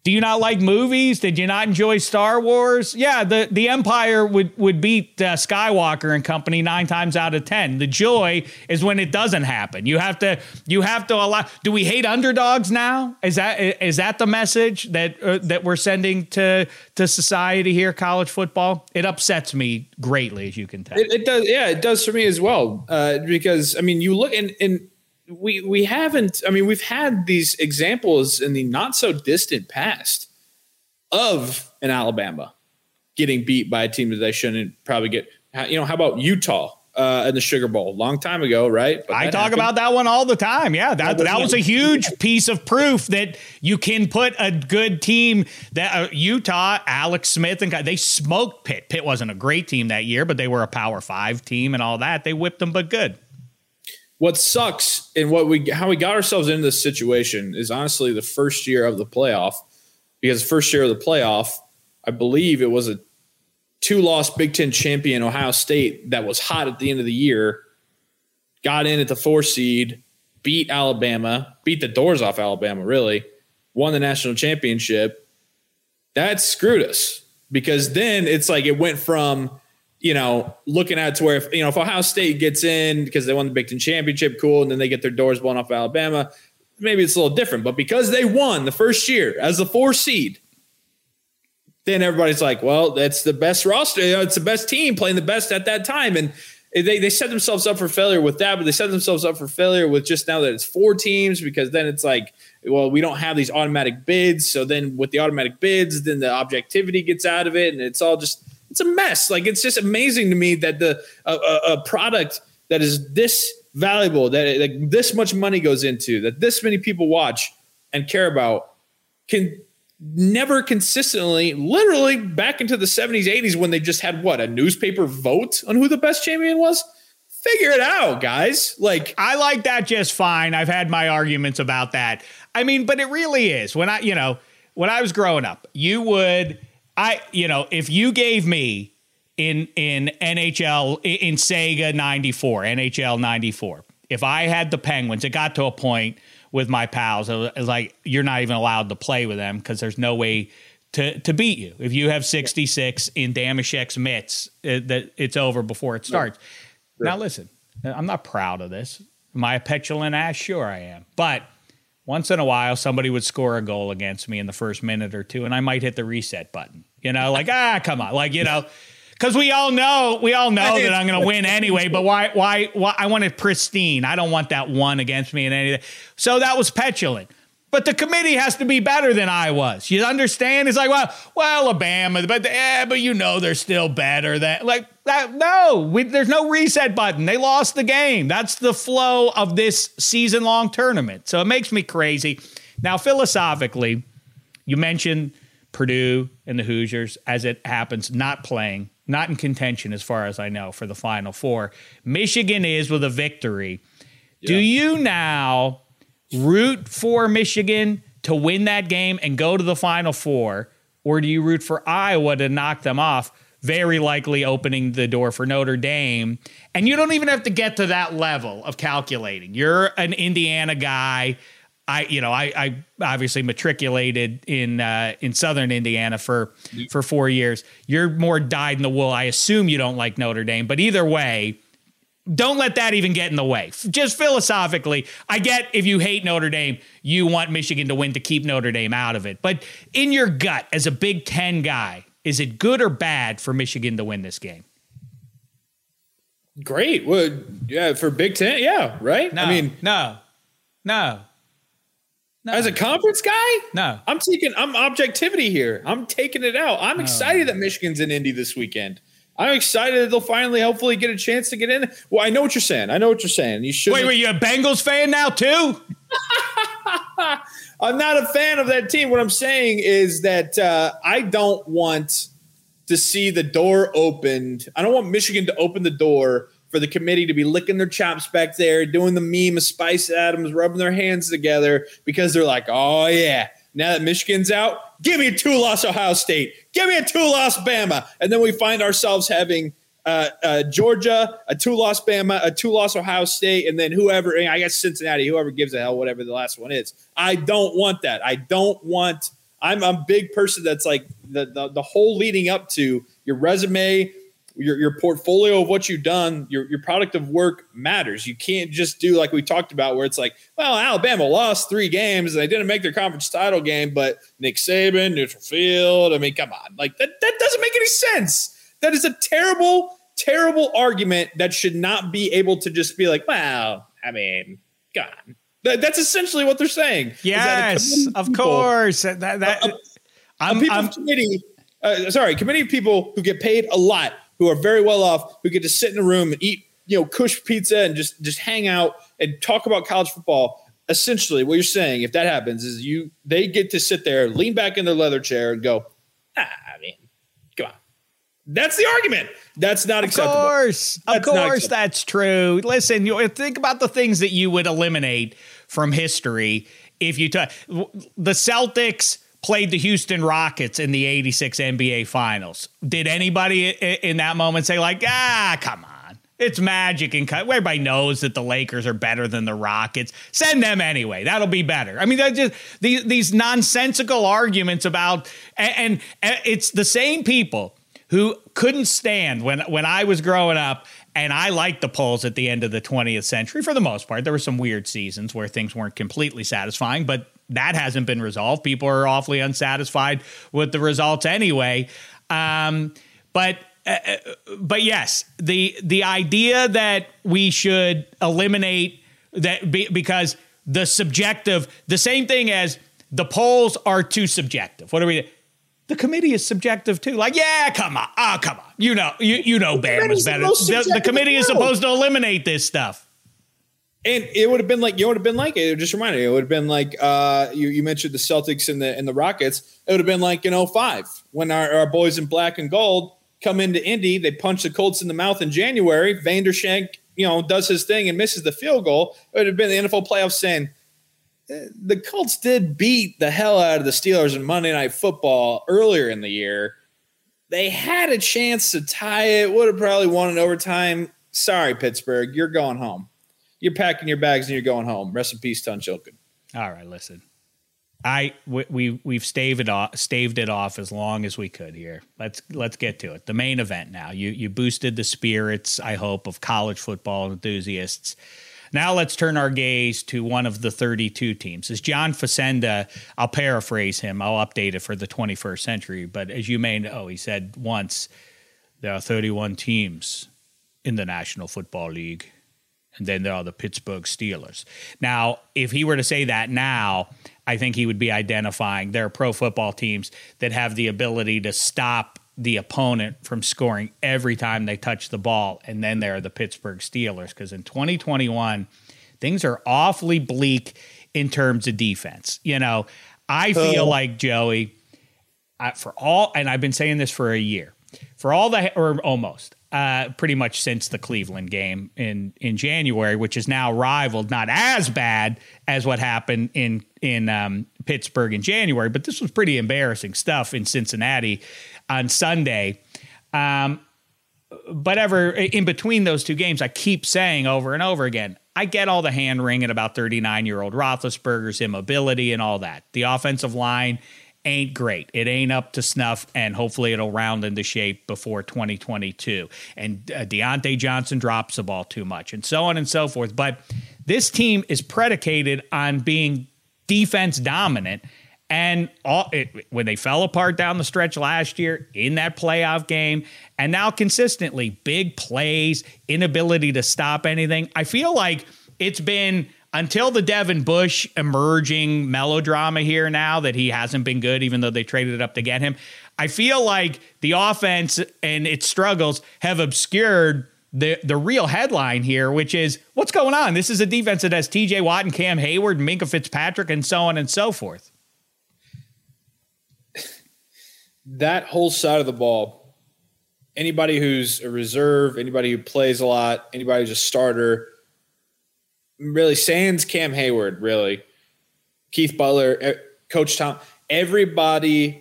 do you not like movies? Did you not enjoy Star Wars? Yeah, the, the Empire would, would beat uh, Skywalker and company nine times out of ten. The joy is when it doesn't happen. You have to you have to allow. Do we hate underdogs now? Is that is that the message that uh, that we're sending to to society here? College football. It upsets me greatly, as you can tell. It, it does. Yeah, it does for me as well. Uh, because I mean, you look and and we we haven't i mean we've had these examples in the not so distant past of an alabama getting beat by a team that they shouldn't probably get you know how about utah uh, in the Sugar Bowl, long time ago, right? I talk happened. about that one all the time. Yeah, that, that was a huge piece of proof that you can put a good team that uh, Utah, Alex Smith, and they smoked Pitt. Pitt wasn't a great team that year, but they were a Power Five team and all that. They whipped them, but good what sucks and what we how we got ourselves into this situation is honestly the first year of the playoff because first year of the playoff i believe it was a two loss big ten champion ohio state that was hot at the end of the year got in at the four seed beat alabama beat the doors off alabama really won the national championship. That screwed us because then it's like it went from you know, looking at to where if you know if Ohio State gets in because they won the Big Ten championship, cool, and then they get their doors blown off Alabama, maybe it's a little different. But because they won the first year as the four seed, then everybody's like, well, that's the best roster. It's the best team playing the best at that time, and they they set themselves up for failure with that, but they set themselves up for failure with just now that it's four teams because then it's like, well, we don't have these automatic bids, so then with the automatic bids, then the objectivity gets out of it, and it's all just it's a mess. Like it's just amazing to me that the a, a product that is this valuable, that like, this much money goes into, that this many people watch and care about, can never consistently, literally back into the 70s, 80s when they just had what a newspaper vote on who the best champion was. Figure it out, guys. Like I like that just fine. I've had my arguments about that. I mean, but it really is when I, you know, when I was growing up, you would I, you know, if you gave me in in NHL in Sega 94, NHL 94, if I had the Penguins, it got to a point with my pals, it was like you're not even allowed to play with them because there's no way to to beat you. If you have 66 in Dameshek's mitts, it, uh, that it's over before it starts. Now listen, I'm not proud of this. Am I a petulant ass? Sure I am. But once in a while somebody would score a goal against me in the first minute or two and i might hit the reset button. You know like ah come on. Like you know because we all know we all know that i'm going to win anyway but why, why why i want it pristine. I don't want that one against me and anything so that was petulant. But the committee has to be better than I was. You understand? It's like, well, well, Alabama, but yeah, but you know they're still better than like that. No, we, there's no reset button. They lost the game. That's the flow of this season long tournament. So it makes me crazy. Now, philosophically, you mentioned Purdue and the Hoosiers, as it happens, not playing, not in contention, as far as I know, for the Final Four. Michigan is with a victory. Yeah. Do you now? root for Michigan to win that game and go to the Final Four, or do you root for Iowa to knock them off? Very likely opening the door for Notre Dame. And you don't even have to get to that level of calculating. You're an Indiana guy. I, you know, I, I obviously matriculated in uh, in Southern Indiana for for four years. You're more dyed in the wool. I assume you don't like Notre Dame, but either way, don't let that even get in the way. Just philosophically, I get if you hate Notre Dame, you want Michigan to win to keep Notre Dame out of it. But in your gut, as a Big Ten guy, is it good or bad for Michigan to win this game? Great. Well, yeah, for Big Ten, yeah, right? No, I mean, no, no. No. As a conference guy, no. I'm taking. I'm objectivity here. I'm taking it out. I'm no. excited that Michigan's in Indy this weekend. I'm excited that they'll finally, hopefully, get a chance to get in. Well, I know what you're saying. I know what you're saying. You should. Wait, wait, you a Bengals fan now too? I'm not a fan of that team. What I'm saying is that uh, I don't want to see the door opened. I don't want Michigan to open the door for the committee to be licking their chops back there, doing the meme of Spice Adams, rubbing their hands together because they're like, oh, yeah, now that Michigan's out, give me a two loss Ohio State, give me a two loss Bama. And then we find ourselves having uh, uh, Georgia, a two loss Bama, a two loss Ohio State, and then whoever, I guess Cincinnati, whoever gives a hell, whatever the last one is. I don't want that. I don't want. I'm a big person that's like the, the, the whole leading up to your resume, your, your portfolio of what you've done, your, your product of work matters. You can't just do like we talked about, where it's like, well, Alabama lost three games and they didn't make their conference title game, but Nick Saban, neutral field. I mean, come on, like that, that doesn't make any sense. That is a terrible, terrible argument that should not be able to just be like, well, I mean, God. That, that's essentially what they're saying. Yes, of people, course. That, that, a, a, I'm, people I'm, committee, uh, sorry, committee of people who get paid a lot, who are very well off, who get to sit in a room and eat, you know, kush pizza and just just hang out and talk about college football. Essentially, what you're saying, if that happens, is you they get to sit there, lean back in their leather chair, and go, ah, I mean, come on. That's the argument. That's not acceptable. Of course, that's of course, that's true. Listen, you think about the things that you would eliminate from history if you took the Celtics played the Houston Rockets in the 86 NBA finals. Did anybody in that moment say like, "Ah, come on. It's magic and cut. everybody knows that the Lakers are better than the Rockets. Send them anyway. That'll be better." I mean, just these, these nonsensical arguments about and, and it's the same people who couldn't stand when when I was growing up and I liked the polls at the end of the 20th century for the most part. There were some weird seasons where things weren't completely satisfying, but that hasn't been resolved. People are awfully unsatisfied with the results anyway. Um, but uh, uh but yes, the the idea that we should eliminate that be, because the subjective, the same thing as the polls are too subjective. What are we? The committee is subjective too. Like, yeah, come on, oh, come on. You know, you you know, Bama's better. The, the, committee is supposed to eliminate this stuff. And it would have been like you know would have been like it just reminded me. It would have been like uh, you you mentioned the Celtics and the and the Rockets. It would have been like in 05 when our, our boys in black and gold come into Indy. They punch the Colts in the mouth in January. Vandershank, you know, does his thing and misses the field goal. It would have been the NFL playoffs saying the Colts did beat the hell out of the Steelers in Monday Night Football earlier in the year. They had a chance to tie it, would have probably won in overtime. Sorry, Pittsburgh, you're going home. You're packing your bags and you're going home. Rest in peace, Tunch Ilkin. All right, listen. I we we've staved it off staved it off as long as we could here. Let's let's get to it. The main event now. You you boosted the spirits, I hope, of college football enthusiasts. Now let's turn our gaze to one of the 32 teams. As John Facenda, I'll paraphrase him, I'll update it for the 21st century, but as you may know, he said once there are 31 teams in the National Football League, and then there are the Pittsburgh Steelers. Now, if he were to say that now, I think he would be identifying there are pro football teams that have the ability to stop the opponent from scoring every time they touch the ball. And then there are the Pittsburgh Steelers because in 2021, things are awfully bleak in terms of defense. You know, I feel like Joey, uh, for all, and I've been saying this for a year, for all the, or almost, uh, pretty much since the Cleveland game in in January, which is now rivaled, not as bad as what happened in in um, Pittsburgh in January, but this was pretty embarrassing stuff in Cincinnati on Sunday. Um, but ever in between those two games, I keep saying over and over again, I get all the hand wringing about 39 year old Roethlisberger's immobility and all that. The offensive line ain't great. It ain't up to snuff, and hopefully it'll round into shape before 2022. And uh, Diontae Johnson drops the ball too much, and so on and so forth. But this team is predicated on being defense dominant. And all, it, when they fell apart down the stretch last year in that playoff game, and now consistently big plays, inability to stop anything, I feel like it's been until the Devin Bush emerging melodrama here now that he hasn't been good, even though they traded it up to get him. I feel like the offense and its struggles have obscured the the real headline here, which is what's going on. This is a defense that has T.J. Watt and Cam Heyward, Minkah Fitzpatrick, and so on and so forth. That whole side of the ball anybody who's a reserve, anybody who plays a lot, anybody who's a starter, really sans Cam Heyward, really Keith Butler, Coach Tom, everybody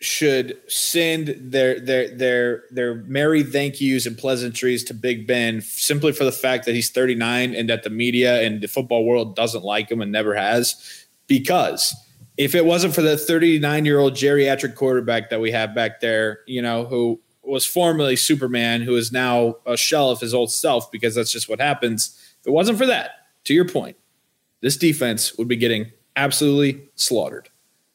should send their their their their merry thank yous and pleasantries to Big Ben simply for the fact that he's 39 and that the media and the football world doesn't like him and never has. Because if it wasn't for the 39 year old geriatric quarterback that we have back there, you know, who was formerly Superman, who is now a shell of his old self, because that's just what happens. If it wasn't for that, to your point, this defense would be getting absolutely slaughtered.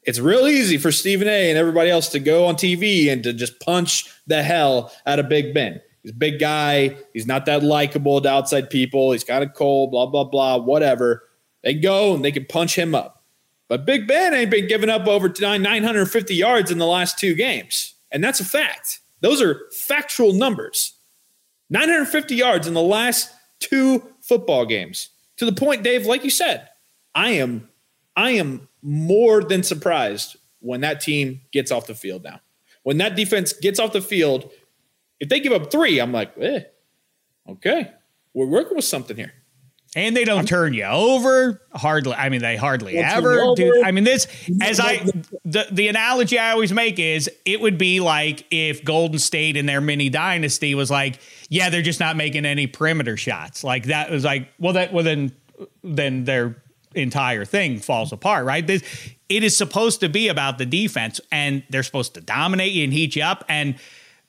It's real easy for Stephen A and everybody else to go on TV and to just punch the hell out of Big Ben. He's a big guy. He's not that likable to outside people. He's kind of cold, blah, blah, blah, whatever. They go and they can punch him up. But Big Ben ain't been giving up over 950 yards in the last two games. And that's a fact. Those are factual numbers. 950 yards in the last two football games. To the point, Dave, like you said, I am I am more than surprised when that team gets off the field now. When that defense gets off the field, if they give up three, I'm like, eh, okay, we're working with something here. And they don't turn you over hardly. I mean, they hardly ever do. I mean, this as I the the analogy I always make is it would be like if Golden State in their mini dynasty was like, yeah, they're just not making any perimeter shots. Like that was like, well, that well then then they're entire thing falls apart, right? This, it is supposed to be about the defense, and they're supposed to dominate you and heat you up. And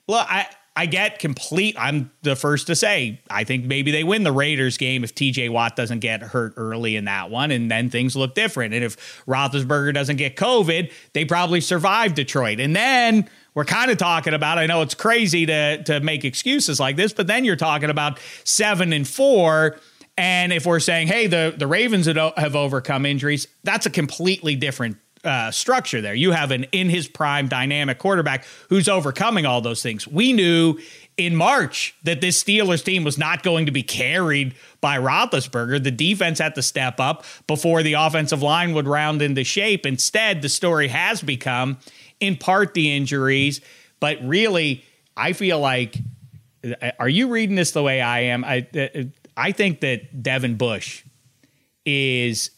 look, I I get complete. I'm the first to say I think maybe they win the Raiders game if T.J. Watt doesn't get hurt early in that one, and then things look different. And if Roethlisberger doesn't get COVID, they probably survive Detroit. And then we're kind of talking about. I know it's crazy to to make excuses like this, but then you're talking about seven and four and if we're saying, hey, the, the Ravens have overcome injuries, that's a completely different uh, structure there. You have an in his prime dynamic quarterback who's overcoming all those things. We knew in March that this Steelers team was not going to be carried by Roethlisberger. The defense had to step up before the offensive line would round into shape. Instead, the story has become, in part, the injuries, but really, I feel like. Are you reading this the way I am? I, uh, I think that Devin Bush is,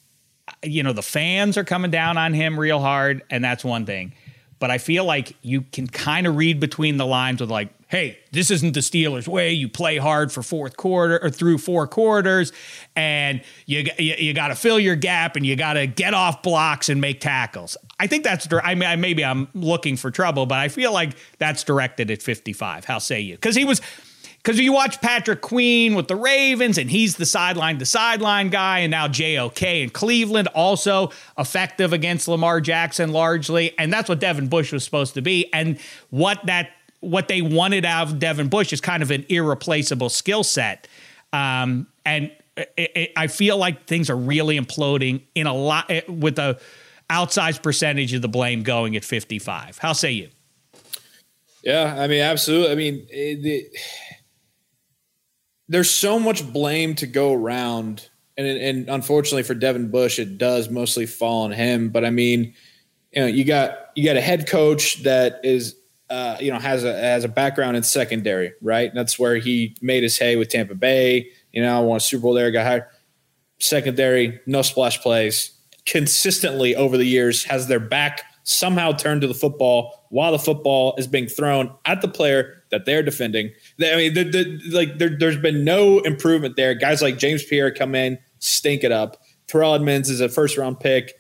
you know, the fans are coming down on him real hard, and that's one thing. But I feel like you can kind of read between the lines with like, hey, this isn't the Steelers' way. You play hard for fourth quarter or through four quarters, and you you, you got to fill your gap and you got to get off blocks and make tackles. I think that's. I mean, maybe I'm looking for trouble, but I feel like that's directed at 55. How say you? Because he was because you watch Patrick Queen with the Ravens, and he's the sideline to sideline guy, and now JOK in Cleveland, also effective against Lamar Jackson largely. And that's what Devin Bush was supposed to be. And what that what they wanted out of Devin Bush is kind of an irreplaceable skill set. Um, and it, it, I feel like things are really imploding in a lot eh, with a outsized percentage of the blame going at 55. How say you? Yeah, I mean, absolutely. I mean, it, there's so much blame to go around, and and unfortunately for Devin Bush, it does mostly fall on him. But I mean, you know, you got you got a head coach that is. Uh, you know, has a has a background in secondary, right? That's where he made his hay with Tampa Bay. You know, won a Super Bowl there, got hired. Secondary, no splash plays, consistently over the years has their back somehow turned to the football while the football is being thrown at the player that they're defending. I mean, the, the, like there, has been no improvement there. Guys like James Pierre come in, stink it up. Terrell Edmunds is a first round pick.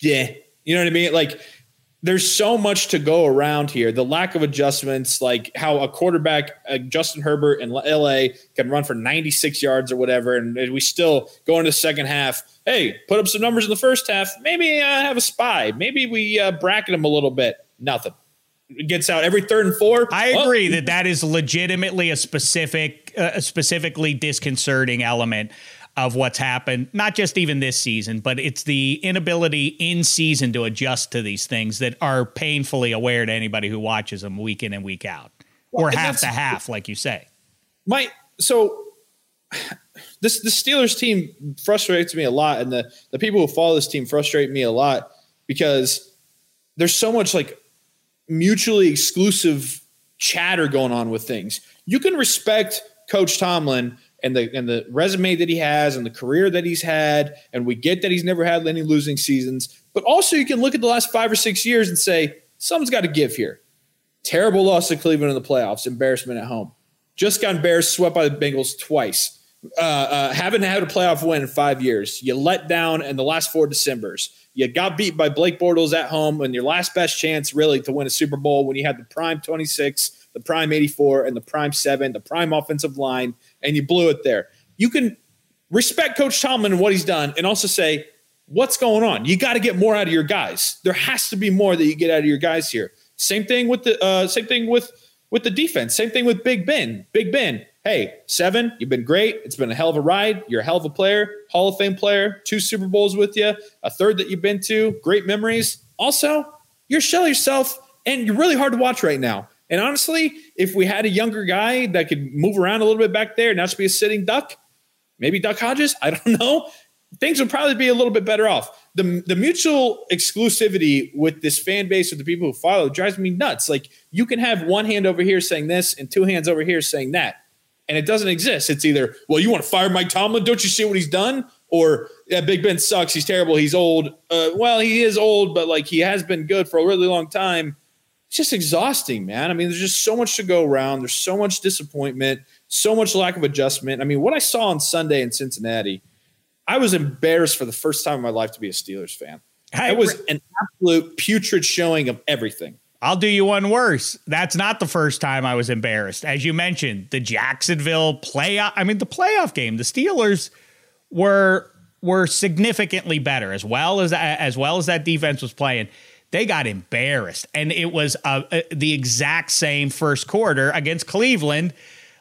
Yeah, you know what I mean. Like there's so much to go around here. The lack of adjustments, like how a quarterback, uh, Justin Herbert in LA, can run for 96 yards or whatever, and, and we still go into the second half. Hey, put up some numbers in the first half. Maybe uh, have a spy. Maybe we uh, bracket him a little bit. Nothing gets out every third and four. I agree oh. that that is legitimately a specific, uh, a specifically disconcerting element of what's happened. Not just even this season, but it's the inability in season to adjust to these things that are painfully aware to anybody who watches them week in and week out, well, or half to half, like you say. My so. This the Steelers team frustrates me a lot, and the the people who follow this team frustrate me a lot because there's so much like mutually exclusive chatter going on with things. You can respect Coach Tomlin and the and the resume that he has and the career that he's had, and we get that he's never had any losing seasons. But also, you can look at the last five or six years and say something's got to give here. Terrible loss to Cleveland in the playoffs, embarrassment at home. Just got embarrassed, swept by the Bengals twice. Uh, uh, haven't had a playoff win in five years. You let down in the last four Decembers. You got beat by Blake Bortles at home and your last best chance really to win a Super Bowl when you had the prime 26, the prime 84, and the prime seven, the prime offensive line, and you blew it there. You can respect Coach Tomlin and what he's done and also say, what's going on? You got to get more out of your guys. There has to be more that you get out of your guys here. Same thing with the uh, same thing with with the defense. Same thing with Big Ben. Big Ben. Hey, seven, you've been great. It's been a hell of a ride. You're a hell of a player, Hall of Fame player, two Super Bowls with you, a third that you've been to, great memories. Also, you're shell yourself, and you're really hard to watch right now. And honestly, if we had a younger guy that could move around a little bit back there, not just be a sitting duck, maybe Duck Hodges, I don't know, things would probably be a little bit better off. The, the mutual exclusivity with this fan base of the people who follow drives me nuts. Like you can have one hand over here saying this and two hands over here saying that. And it doesn't exist. It's either, well, you want to fire Mike Tomlin? Don't you see what he's done? Or yeah, Big Ben sucks. He's terrible. He's old. Uh, well, he is old, but like he has been good for a really long time. It's just exhausting, man. I mean, there's just so much to go around. There's so much disappointment, so much lack of adjustment. I mean, what I saw on Sunday in Cincinnati, I was embarrassed for the first time in my life to be a Steelers fan. It was an absolute putrid showing of everything. I'll do you one worse. That's not the first time I was embarrassed. As you mentioned, the Jacksonville playoff. I mean, the playoff game. The Steelers were were significantly better as well as as well as that defense was playing. They got embarrassed, and it was uh, uh, the exact same first quarter against Cleveland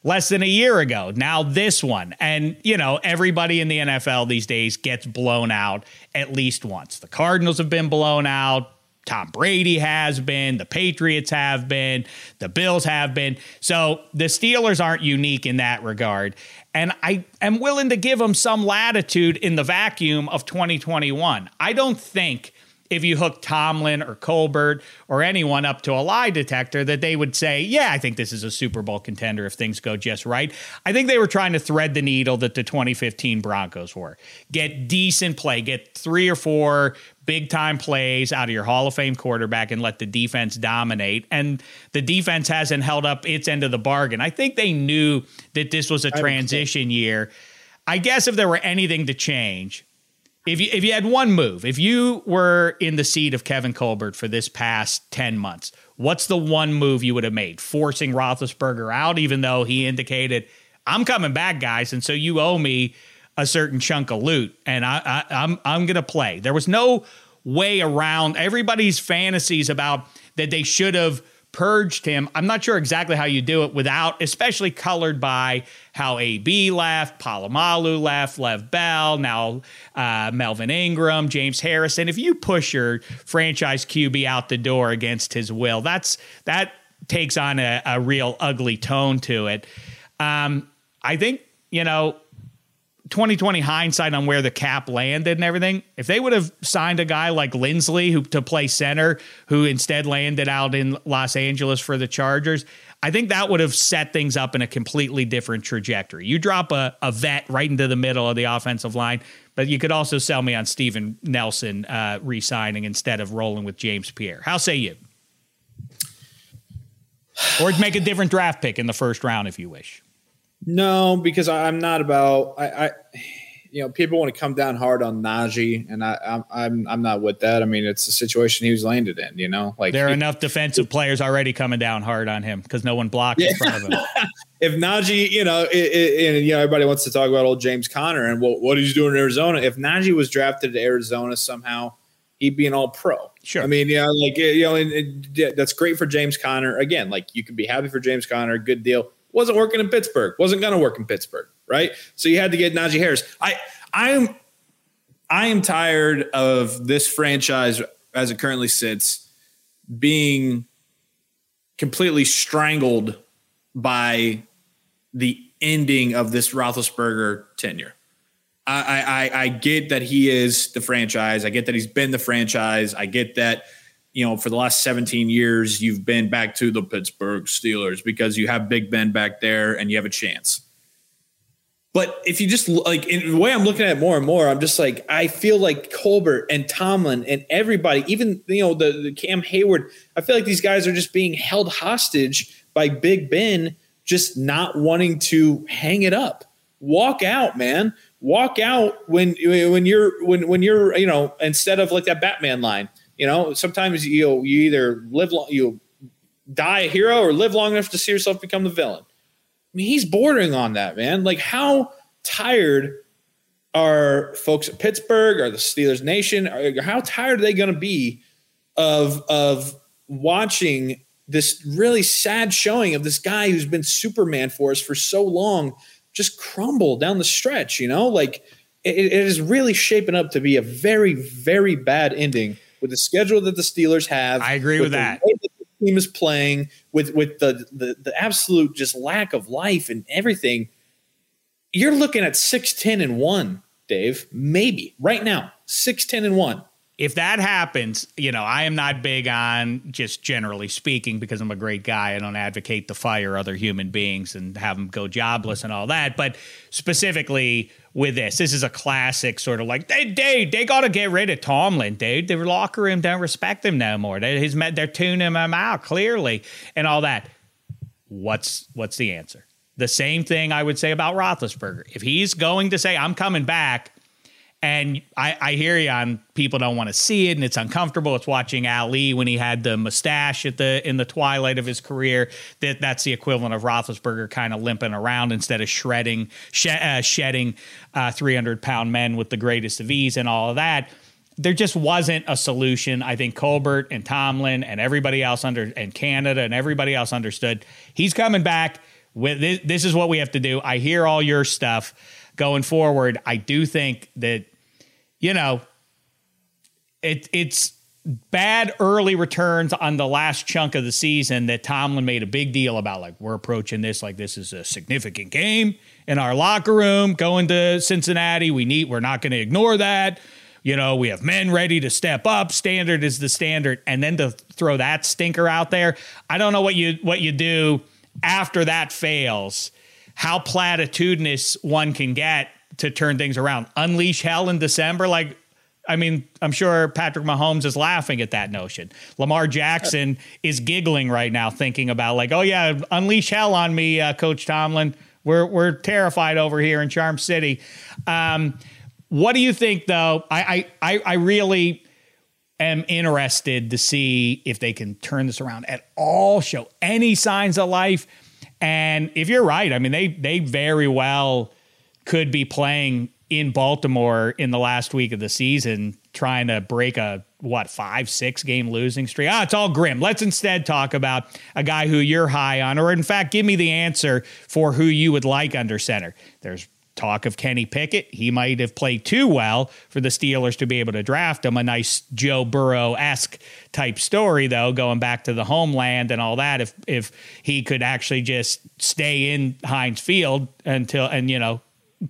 less than a year ago. Now this one, and you know everybody in the NFL these days gets blown out at least once. The Cardinals have been blown out. Tom Brady has been, the Patriots have been, the Bills have been. So the Steelers aren't unique in that regard. And I am willing to give them some latitude in the vacuum of 2021. I don't think if you hook Tomlin or Colbert or anyone up to a lie detector that they would say, yeah, I think this is a Super Bowl contender if things go just right. I think they were trying to thread the needle that the 2015 Broncos were. Get decent play, get three or four big time plays out of your Hall of Fame quarterback and let the defense dominate. And the defense hasn't held up its end of the bargain. I think they knew that this was a transition year. I guess if there were anything to change, if you if you had one move, if you were in the seat of Kevin Colbert for this past ten months, what's the one move you would have made? Forcing Roethlisberger out, even though he indicated, "I'm coming back, guys," and so you owe me a certain chunk of loot, and I, I I'm I'm gonna play. There was no way around everybody's fantasies about that they should have purged him. I'm not sure exactly how you do it without, especially colored by how AB left, Polamalu left, Lev Bell, now uh, Melvin Ingram, James Harrison. If you push your franchise QB out the door against his will, that's that takes on a, a real ugly tone to it. Um, I think you know 2020 hindsight on where the cap landed and everything, if they would have signed a guy like Linsley who to play center, who instead landed out in Los Angeles for the Chargers, I think that would have set things up in a completely different trajectory. You drop a, a vet right into the middle of the offensive line, but you could also sell me on Steven Nelson uh, re-signing instead of rolling with James Pierre. How say you? Or make a different draft pick in the first round if you wish. No, because I'm not about I, I you know, people want to come down hard on Najee, and I, I'm I'm I'm not with that. I mean, it's the situation he was landed in. You know, like there are enough defensive players already coming down hard on him because no one blocked yeah. in front of him. if Najee, you know, it, it, and you know, everybody wants to talk about old James Conner and what what he's doing in Arizona. If Najee was drafted to Arizona somehow, he'd be an All Pro. Sure. I mean, yeah, like you know, and, and that's great for James Conner. Again, like you can be happy for James Conner, good deal wasn't working in Pittsburgh, wasn't going to work in Pittsburgh, right? So you had to get Najee Harris. I I'm I am tired of this franchise as it currently sits being completely strangled by the ending of this Roethlisberger tenure. I, I, I get that he is the franchise. I get that he's been the franchise. I get that you know, for the last 17 years, you've been back to the Pittsburgh Steelers because you have Big Ben back there and you have a chance. But if you just like in the way I'm looking at it more and more, I'm just like I feel like Colbert and Tomlin and everybody, even you know the, the Cam Heyward, I feel like these guys are just being held hostage by Big Ben, just not wanting to hang it up. Walk out, man. Walk out when when you're when when you're you know instead of like that Batman line. You know, sometimes you you either live long you die a hero or live long enough to see yourself become the villain I mean, he's bordering on that, man. Like, how tired are folks at Pittsburgh or the Steelers Nation? Are, how tired are they going to be of of watching this really sad showing of this guy who's been Superman for us for so long just crumble down the stretch? You know, like it, it is really shaping up to be a very, very bad ending with the schedule that the Steelers have. I agree with, with that. that team is playing with with the, the the absolute just lack of life and everything, you're looking at six ten and one, Dave. Maybe right now, six ten and one if that happens, you know, I am not big on just generally speaking because I'm a great guy. I don't advocate to fire other human beings and have them go jobless and all that. But specifically with this, this is a classic sort of like they they they got to get rid of Tomlin, dude. The locker room don't respect him no more. They, he's they're tuning him out clearly and all that. What's what's the answer? The same thing I would say about Roethlisberger. If he's going to say I'm coming back and I, I hear you on people don't want to see it and it's uncomfortable. It's watching Ali when he had the mustache at the in the twilight of his career. That that's the equivalent of Roethlisberger kind of limping around instead of shredding uh, shedding uh, 300 pound men with the greatest of ease and all of that. There just wasn't a solution. I think Colbert and Tomlin and everybody else under and Canada and everybody else understood he's coming back. With this, this is what we have to do. I hear all your stuff going forward, I do think that, you know, it, it's bad early returns on the last chunk of the season that Tomlin made a big deal about. Like, we're approaching this like this is a significant game in our locker room going to Cincinnati. We need, we're not going to ignore that. You know, we have men ready to step up. Standard is the standard. And then to throw that stinker out there, I don't know what you what you do after that fails how platitudinous one can get to turn things around. Unleash hell in December, like I mean, I'm sure Patrick Mahomes is laughing at that notion. Lamar Jackson is giggling right now, thinking about like, oh yeah, unleash hell on me, uh, Coach Tomlin. We're we're terrified over here in Charm City. Um, what do you think, though? I I I really am interested to see if they can turn this around at all, show any signs of life. And if you're right, I mean, they they very well could be playing in Baltimore in the last week of the season, trying to break a what five six game losing streak. Ah, it's all grim. Let's instead talk about a guy who you're high on, or in fact, give me the answer for who you would like under center. There's talk of Kenny Pickett. He might have played too well for the Steelers to be able to draft him. A nice Joe Burrow esque type story, though, going back to the homeland and all that. If if he could actually just stay in Heinz Field until and you know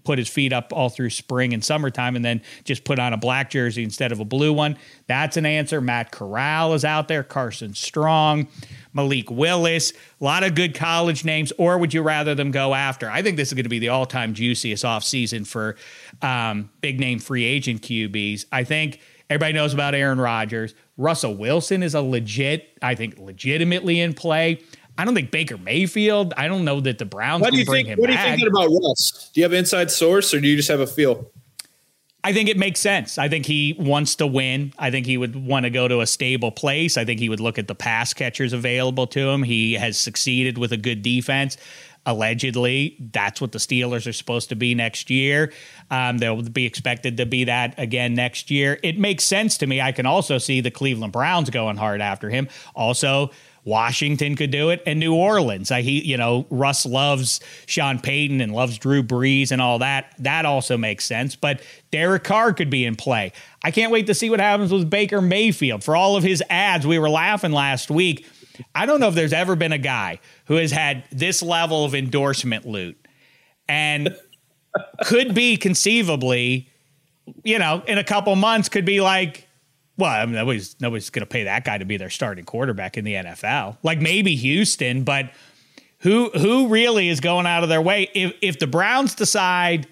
put his feet up all through spring and summertime and then just put on a black jersey instead of a blue one. That's an answer. Matt Corral is out there, Carson Strong, Malik Willis, a lot of good college names. Or would you rather them go after? I think this is going to be the all time juiciest offseason for um, big name free agent QBs. I think everybody knows about Aaron Rodgers. Russell Wilson is a legit, I think, legitimately in play. I don't think Baker Mayfield. I don't know that the Browns what do you think, him What back. are you thinking about Russ? Do you have inside source or do you just have a feel? I think it makes sense. I think he wants to win. I think he would want to go to a stable place. I think he would look at the pass catchers available to him. He has succeeded with a good defense. Allegedly, that's what the Steelers are supposed to be next year. Um, they'll be expected to be that again next year. It makes sense to me. I can also see the Cleveland Browns going hard after him. Also, Washington could do it, and New Orleans. I he, you know, Russ loves Sean Payton and loves Drew Brees and all that. That also makes sense. But Derek Carr could be in play. I can't wait to see what happens with Baker Mayfield. For all of his ads, we were laughing last week. I don't know if there's ever been a guy who has had this level of endorsement loot and could be conceivably, you know, in a couple months could be like, Well, I mean, nobody's nobody's going to pay that guy to be their starting quarterback in the NFL. Like maybe Houston, but who who really is going out of their way? If if the Browns decide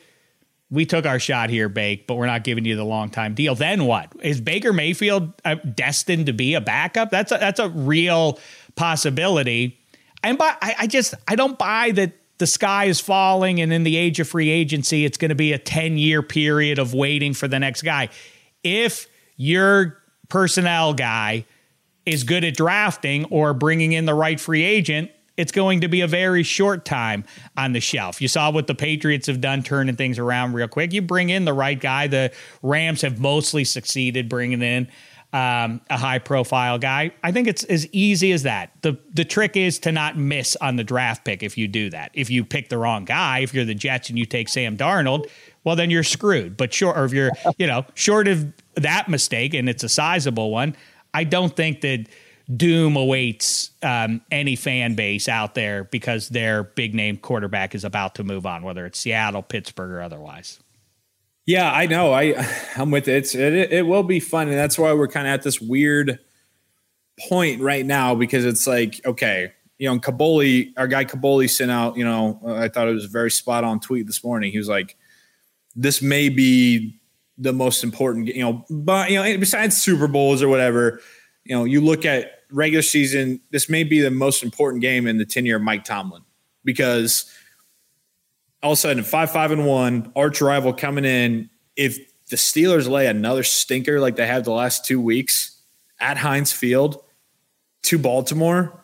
we took our shot here, Bake, but we're not giving you the long time deal, then what? Is Baker Mayfield uh, destined to be a backup? That's a, that's a real possibility. And but I, I just I don't buy that the sky is falling and in the age of free agency it's going to be a 10 year period of waiting for the next guy if your personnel guy is good at drafting or bringing in the right free agent it's going to be a very short time on the shelf. You saw what the Patriots have done, turning things around real quick. You bring in the right guy. The Rams have mostly succeeded bringing in um, a high profile guy. I think it's as easy as that. The the trick is to not miss on the draft pick if you do that. If you pick the wrong guy, if you're the Jets and you take Sam Darnold, well then you're screwed. But short or if you're, you know, short of that mistake and it's a sizable one, I don't think that doom awaits um, any fan base out there because their big name quarterback is about to move on, whether it's Seattle, Pittsburgh, or otherwise. Yeah, I know. I I'm with it. It's, it. It will be fun, and that's why we're kind of at this weird point right now because it's like, okay, you know, Kaboly, our guy Kaboly sent out. You know, I thought it was a very spot on tweet this morning. He was like, "This may be the most important, you know, but you know, besides Super Bowls or whatever, you know, you look at regular season. This may be the most important game in the tenure of Mike Tomlin because." all of a sudden five five and one arch rival coming in if the steelers lay another stinker like they have the last two weeks at heinz field to baltimore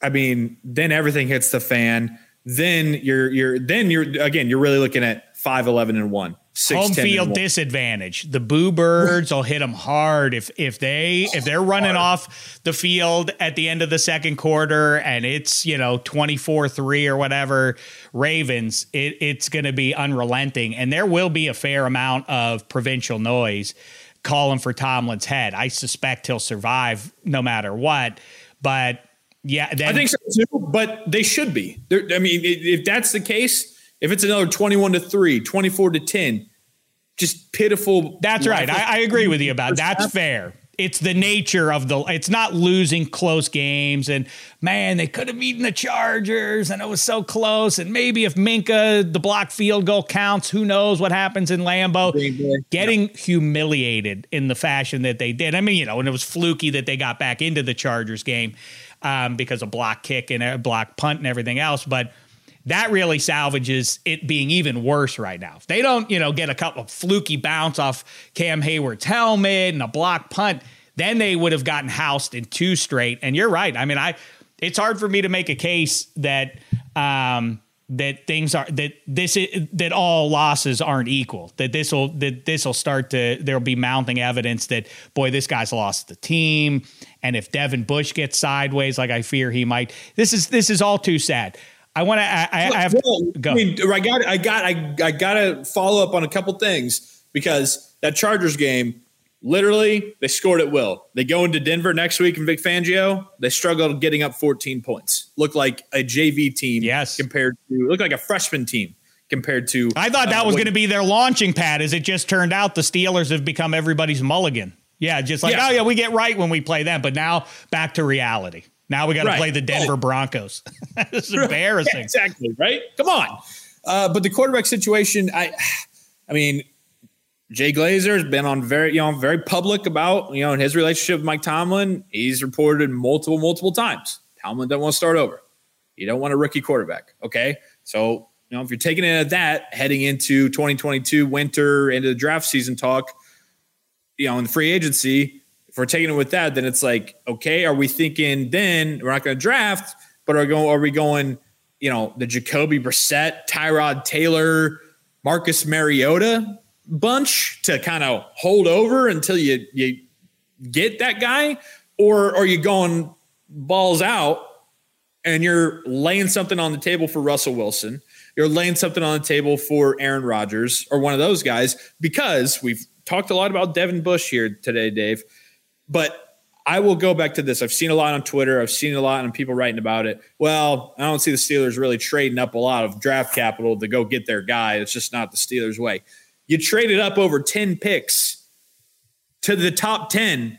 i mean then everything hits the fan then you're you're then you're again you're really looking at 5 11 and 1 Six, home field disadvantage. The Boo Birds will hit them hard if if they if they're running off the field at the end of the second quarter and it's you know twenty four three or whatever Ravens. It, it's going to be unrelenting, and there will be a fair amount of provincial noise calling for Tomlin's head. I suspect he'll survive no matter what, but yeah, then, I think so too. But they should be. They're, I mean, if that's the case if it's another 21 to 3, 24 to 10, just pitiful. That's right. I, I, agree with you about that's fair. It's the nature of the it's not losing close games and man, they could have beaten the Chargers and it was so close. And maybe if Minkah, the block field goal counts, who knows what happens in Lambeau. Getting yeah. humiliated in the fashion that they did. I mean, you know, and it was fluky that they got back into the Chargers game um, because of block kick and a block punt and everything else. But that really salvages it being even worse right now. If they don't, you know, get a couple of fluky bounce off Cam Heyward's helmet and a block punt, then they would have gotten housed in two straight. And you're right. I mean, I it's hard for me to make a case that um, that things are that this is, that all losses aren't equal. That this will that this will start to there'll be mounting evidence that boy this guy's lost the team, and if Devin Bush gets sideways like I fear he might, this is this is all too sad. I want to. I, I, have well, to go. I, mean, I got. I got. I, I got to follow up on a couple things because that Chargers game, literally, they scored at will. They go into Denver next week in Vic Fangio. They struggled getting up 14 points. Look like a JV team. Yes. Compared to look like a freshman team compared to. I thought that uh, was going to be their launching pad. As it just turned out, the Steelers have become everybody's mulligan. Yeah, just like yeah. oh yeah, we get right when we play them, but now back to reality. Now we got to right. play the Denver Broncos. It's embarrassing. Yeah, exactly. Right. Come on. Uh, but the quarterback situation, I, I mean, Jay Glazer has been on very, you know, very public about, you know, in his relationship with Mike Tomlin. He's reported multiple, multiple times. Tomlin doesn't want to start over. You don't want a rookie quarterback. Okay. So, you know, if you're taking it at that heading into 2022 winter, into the draft season talk, you know, in the free agency, if we're taking it with that, then it's like, okay, are we thinking then we're not going to draft, but are going are we going, you know, the Jacoby Brissett, Tyrod Taylor, Marcus Mariota bunch to kind of hold over until you you get that guy, or are you going balls out and you're laying something on the table for Russell Wilson? You're laying something on the table for Aaron Rodgers or one of those guys because we've talked a lot about Devin Bush here today, Dave. But I will go back to this. I've seen a lot on Twitter. I've seen a lot on people writing about it. Well, I don't see the Steelers really trading up a lot of draft capital to go get their guy. It's just not the Steelers' way. You traded up over 10 picks to the top 10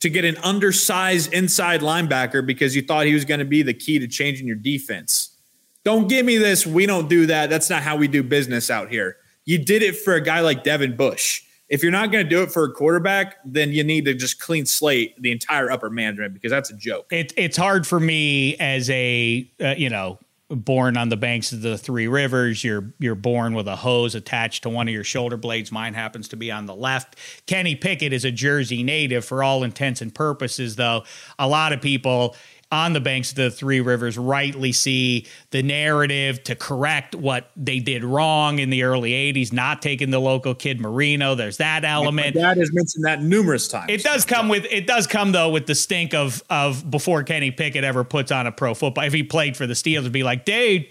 to get an undersized inside linebacker because you thought he was going to be the key to changing your defense. Don't give me this. We don't do that. That's not how we do business out here. You did it for a guy like Devin Bush. If you're not going to do it for a quarterback, then you need to just clean slate the entire upper management because that's a joke. It, it's hard for me as a uh, you know born on the banks of the three rivers. You're you're born with a hose attached to one of your shoulder blades. Mine happens to be on the left. Kenny pickett is a jersey native for all intents and purposes though. A lot of people on the banks of the three rivers rightly see the narrative to correct what they did wrong in the early 80s not taking the local kid marino there's that element My dad has mentioned that numerous times it does come with it does come though with the stink of of before kenny pickett ever puts on a pro football if he played for the steelers it'd be like dude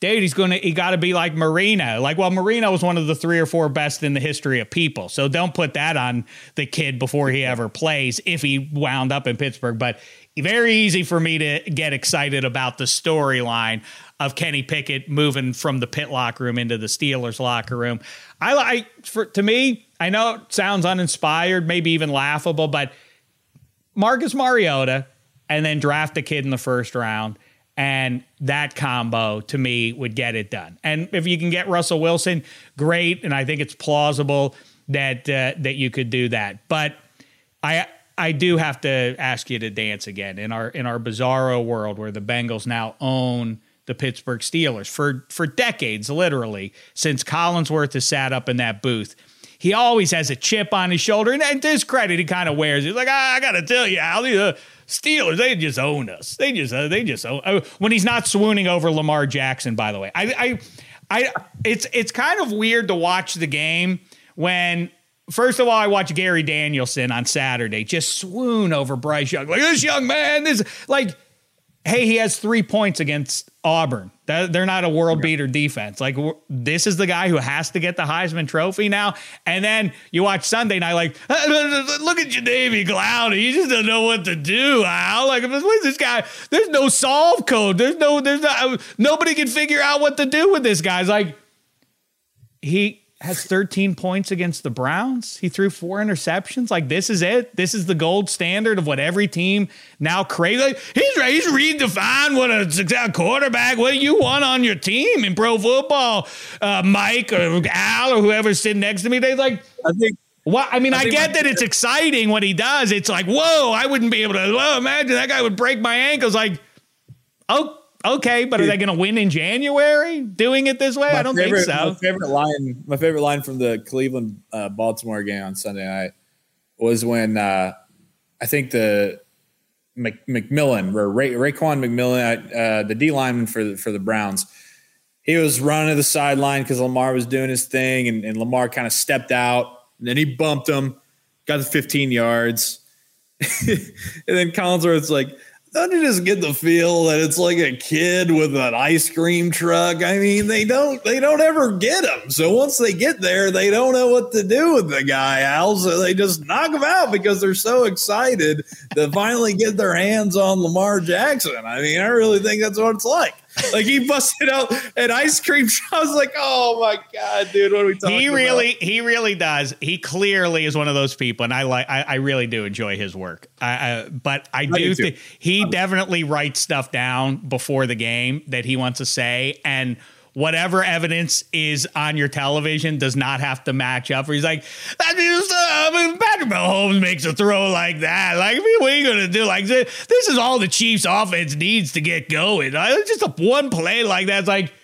dude, he's gonna he got to be like Marino. Like, well, Marino was one of the three or four best in the history of people. So don't put that on the kid before he ever plays. If he wound up in Pittsburgh, but very easy for me to get excited about the storyline of Kenny Pickett moving from the pit locker room into the Steelers locker room. I like for to me, I know it sounds uninspired, maybe even laughable, but Marcus Mariota and then draft a kid in the first round and that combo to me would get it done. And if you can get Russell Wilson, great. And I think it's plausible that uh, that you could do that. But I I do have to ask you to dance again in our in our bizarro world where the Bengals now own the Pittsburgh Steelers for for decades, literally since Collinsworth has sat up in that booth. He always has a chip on his shoulder, and to his credit, he kind of wears it. He's like, I got to tell you, Al, the Steelers, they just own us. They just, uh, they just own. Uh, when he's not swooning over Lamar Jackson, by the way, I, I, I, it's, it's kind of weird to watch the game when First of all, I watched Gary Danielson on Saturday just swoon over Bryce Young. Like, this young man, this, like, hey, he has three points against Auburn. They're not a world beater defense. Like, this is the guy who has to get the Heisman Trophy now. And then you watch Sunday night, like, look at Jadeveon Clowney. He just doesn't know what to do, Al. Like, what is this guy? There's no solve code. There's no, there's not, nobody can figure out what to do with this guy. It's like, he, has 13 points against the Browns. He threw four interceptions. Like this is it. This is the gold standard of what every team now craves. Like, he's he's redefined what a success quarterback. What do you want on your team in pro football? Uh, Mike or Al or whoever's sitting next to me. They like. I think. Well, I mean, I, I get that it's exciting what he does. It's like, whoa, I wouldn't be able to. Well, imagine that guy would break my ankles. Like, oh Okay, but are they going to win in January doing it this way? My I don't favorite, think so. My favorite line, my favorite line from the Cleveland uh, Baltimore game on Sunday night was when uh, I think the Mc, McMillan or Ray, Raekwon McMillan, uh, the D lineman for the, for the Browns, he was running to the sideline because Lamar was doing his thing, and, and Lamar kind of stepped out, and then he bumped him, got the 15 yards, and then Collinsworth's like don't you just get the feel that it's like a kid with an ice cream truck? I mean, they don't they don't ever get him. So once they get there, they don't know what to do with the guy, Al. So they just knock him out because they're so excited to finally get their hands on Lamar Jackson. I mean, I really think that's what it's like like he busted out an ice cream. I was like, oh my god, dude, what are we talking? About? He really, about? he really does. He clearly is one of those people, and I like, I, I really do enjoy his work. I, I, but I, I do, think he definitely writes stuff down before the game that he wants to say, and whatever evidence is on your television does not have to match up. Or he's like, that is, uh, I mean, Patrick Mahomes makes a throw like that. Like, what are you to do? Like, this is all the Chiefs offense needs to get going. It's just a one play like that. It's like,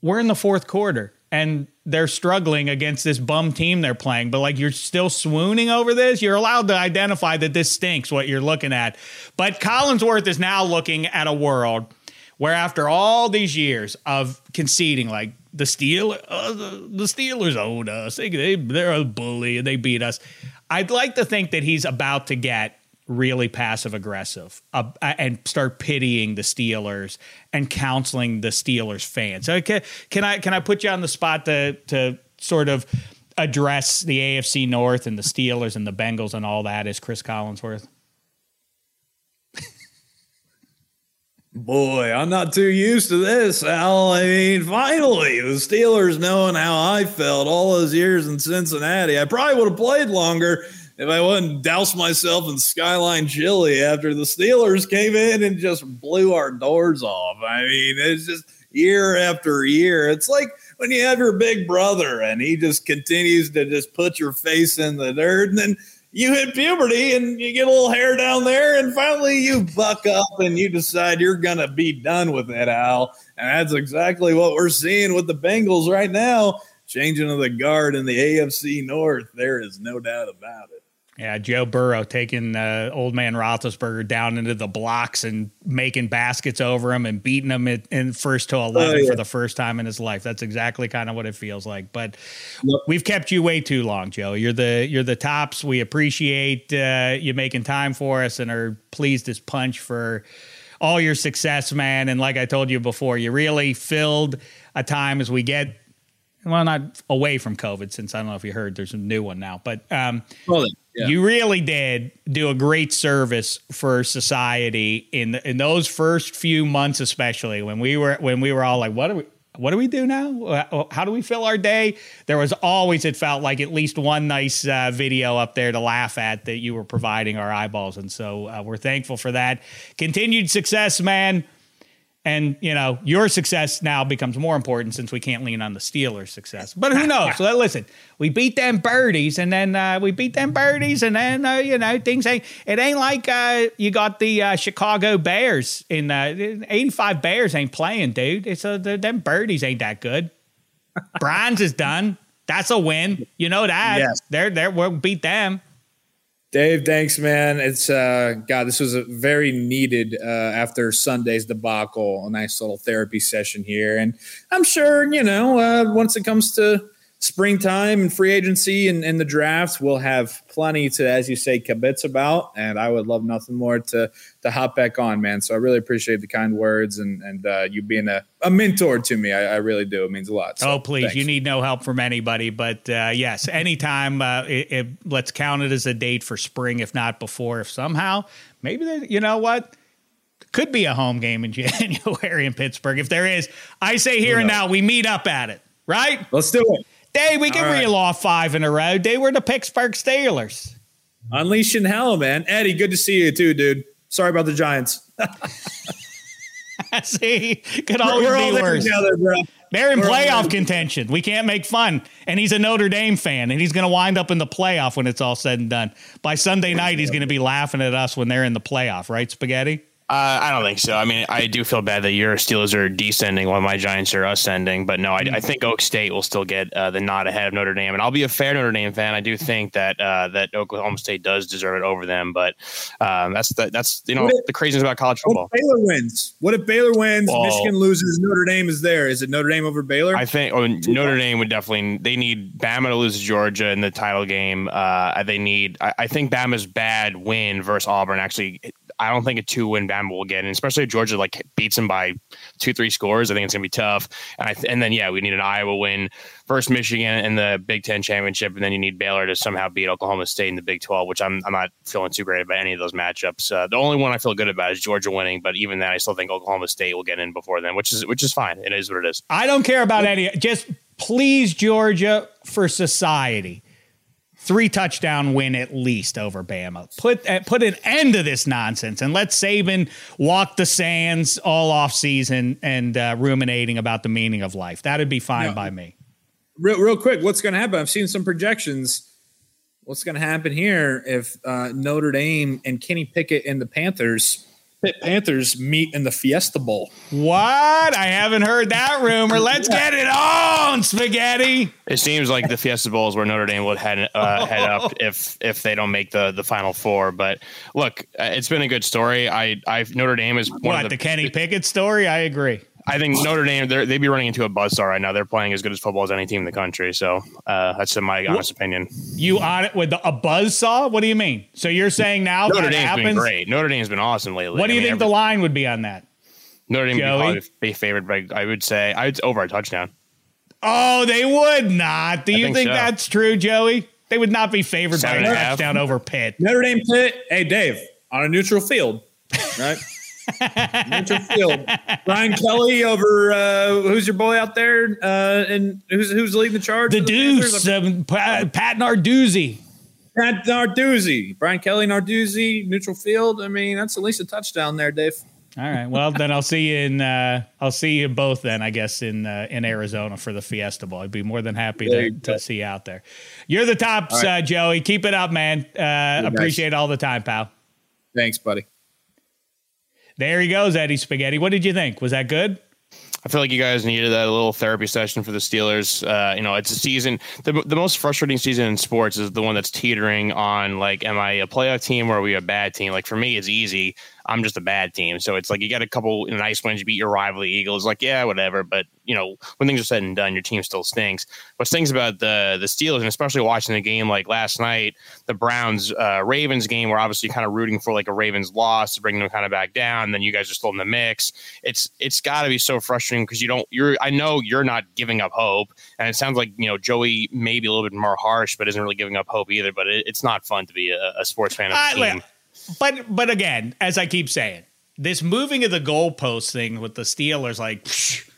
we're in the fourth quarter and they're struggling against this bum team they're playing, but like you're still swooning over this. You're allowed to identify that this stinks what you're looking at. But Collinsworth is now looking at a world where after all these years of conceding, like the Steel, uh, the, Steelers own us, they, they they're a bully and they beat us. I'd like to think that he's about to get really passive aggressive uh, and start pitying the Steelers and counseling the Steelers fans. Okay, can I can I put you on the spot to to sort of address the AFC North and the Steelers and the Bengals and all that as Chris Collinsworth? Boy, I'm not too used to this, Al. I mean, finally, the Steelers knowing how I felt all those years in Cincinnati. I probably would have played longer if I wouldn't douse myself in Skyline chili after the Steelers came in and just blew our doors off. I mean, it's just year after year. It's like when you have your big brother and he just continues to just put your face in the dirt and then you hit puberty and you get a little hair down there and finally you buck up and you decide you're going to be done with it, Al. And that's exactly what we're seeing with the Bengals right now. Changing of the guard in the AFC North. There is no doubt about it. Yeah, Joe Burrow taking uh, old man Roethlisberger down into the blocks and making baskets over him and beating him in, in first to eleven oh, yeah. for the first time in his life. That's exactly kind of what it feels like. But yep. we've kept you way too long, Joe. You're the you're the tops. We appreciate uh, you making time for us and are pleased as punch for all your success, man. And like I told you before, you really filled a time as we get well, not away from COVID, since I don't know if you heard there's a new one now, but um, well, you really did do a great service for society in in those first few months, especially when we were when we were all like, what are we? What do we do now? How do we fill our day? There was always, it felt like, at least one nice uh, video up there to laugh at that you were providing our eyeballs. And so uh, we're thankful for that. Continued success, man. And you know your success now becomes more important since we can't lean on the Steelers' success. But who knows? so listen, we beat them birdies, and then uh, we beat them birdies, and then uh, you know things ain't. It ain't like uh, you got the uh, Chicago Bears in uh, eighty-five Bears ain't playing, dude. It's uh, them birdies ain't that good. Brian's is done. That's a win. You know that. Yes. They're they're we'll beat them. Dave, thanks, man. It's uh, God, this was a very needed uh, after Sunday's debacle. A nice little therapy session here, and I'm sure you know uh, once it comes to springtime and free agency and, and the drafts, we'll have plenty to, as you say, kibitz about. And I would love nothing more to to hop back on, man. So I really appreciate the kind words and and uh, you being a, a mentor to me. I, I, really do. It means a lot. So, oh, please, thanks. you need no help from anybody. But uh, yes, anytime. Uh, it, it, let's count it as a date for spring, if not before. If somehow, maybe they, you know what could be a home game in January in Pittsburgh. If there is, I say here and now we meet up at it, right? Let's do it. Hey, we can right. reel off five in a row. They were the Pittsburgh Steelers. Unleashing hell, man. Eddie, good to see you too, dude. Sorry about the Giants. see, could always we're, be worse. Together, bro. They're in we're playoff contention. We can't make fun. And he's a Notre Dame fan, and he's going to wind up in the playoff when it's all said and done. By Sunday night, he's going to be laughing at us when they're in the playoff, right, Spaghetti? Uh, I don't think so. I mean, I do feel bad that your Steelers are descending while my Giants are ascending, but no, I, I think Oak State will still get uh, the nod ahead of Notre Dame, and I'll be a fair Notre Dame fan. I do think that uh, that Oklahoma State does deserve it over them, but um, that's the, that's you know if, the craziness about college football. What if Baylor wins? What if Baylor wins? Well, Michigan loses. Notre Dame is there. Is it Notre Dame over Baylor? I think oh, Notre Dame would definitely. They need Bama to lose to Georgia in the title game. Uh, they need. I, I think Bama's bad win versus Auburn actually I don't think a two win Bama will get, and especially if Georgia like beats them by two, three scores. I think it's gonna be tough. And I th- and then yeah, we need an Iowa win versus Michigan in the Big Ten championship, and then you need Baylor to somehow beat Oklahoma State in the Big Twelve, which I'm I'm not feeling too great about any of those matchups. Uh, the only one I feel good about is Georgia winning, but even then, I still think Oklahoma State will get in before then, which is which is fine. It is what it is. I don't care about any. Just please Georgia for society three touchdown win at least over Bama. Put uh, put an end to this nonsense and let Saban walk the sands all off season and uh, ruminating about the meaning of life. That'd be fine by me. Real, real quick, what's going to happen? I've seen some projections. What's going to happen here if uh, Notre Dame and Kenny Pickett and the Panthers Pitt Panthers meet in the Fiesta Bowl. What? I haven't heard that rumor. Let's get it on, spaghetti. It seems like the Fiesta Bowl is where Notre Dame would head uh, head up if if they don't make the the Final Four. But look, uh, it's been a good story. I I Notre Dame is one what, of the, the Kenny Pickett story. I agree. I think Notre Dame they'd be running into a buzzsaw right now. They're playing as good as football as any team in the country. So uh, that's my honest what, opinion. You on it with the, a buzzsaw? What do you mean? So you're saying now Notre Dame's happens? been great. Notre Dame's been awesome lately. What do you I mean, think every, the line would be on that? Notre Dame Joey? would probably be favored by I would say I would over a touchdown. Oh, they would not. Do I you think, think so. that's true, Joey? They would not be favored Seven by a touchdown over Pitt. Notre Dame Pitt. Hey, Dave, on a neutral field, right? field. Brian Kelly over uh, who's your boy out there, uh, and who's who's leading the charge? The Deuce, um, Pat, Pat Narduzzi. Pat Narduzzi, Brian Kelly Narduzzi, neutral field. I mean, that's at least a touchdown there, Dave. All right. Well, then I'll see you in. Uh, I'll see you both then. I guess in uh, in Arizona for the Fiesta Bowl. I'd be more than happy to, to see you out there. You're the tops, right. uh, Joey. Keep it up, man. Uh, appreciate nice. all the time, pal. Thanks, buddy. There he goes, Eddie Spaghetti. What did you think? Was that good? I feel like you guys needed that little therapy session for the Steelers. Uh, you know, it's a season. The, the most frustrating season in sports is the one that's teetering on like, am I a playoff team or are we a bad team? Like for me, it's easy. I'm just a bad team. So it's like you got a couple nice wins, you beat your rival the Eagles. Like, yeah, whatever. But you know, when things are said and done, your team still stinks. What stinks about the the Steelers, and especially watching the game like last night, the Browns uh, Ravens game, where obviously kind of rooting for like a Ravens loss to bring them kind of back down. Then you guys are still in the mix. It's it's got to be so frustrating because you don't. You're I know you're not giving up hope, and it sounds like you know Joey may be a little bit more harsh, but isn't really giving up hope either. But it, it's not fun to be a, a sports fan of the team. But but again, as I keep saying, this moving of the goalpost thing with the Steelers, like psh,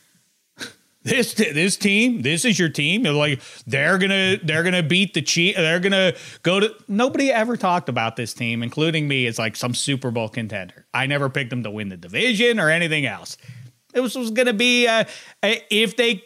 this this team, this is your team. They're like they're gonna they're gonna beat the Chief. They're gonna go to. Nobody ever talked about this team, including me, as like some Super Bowl contender. I never picked them to win the division or anything else. It was, was gonna be uh, if they,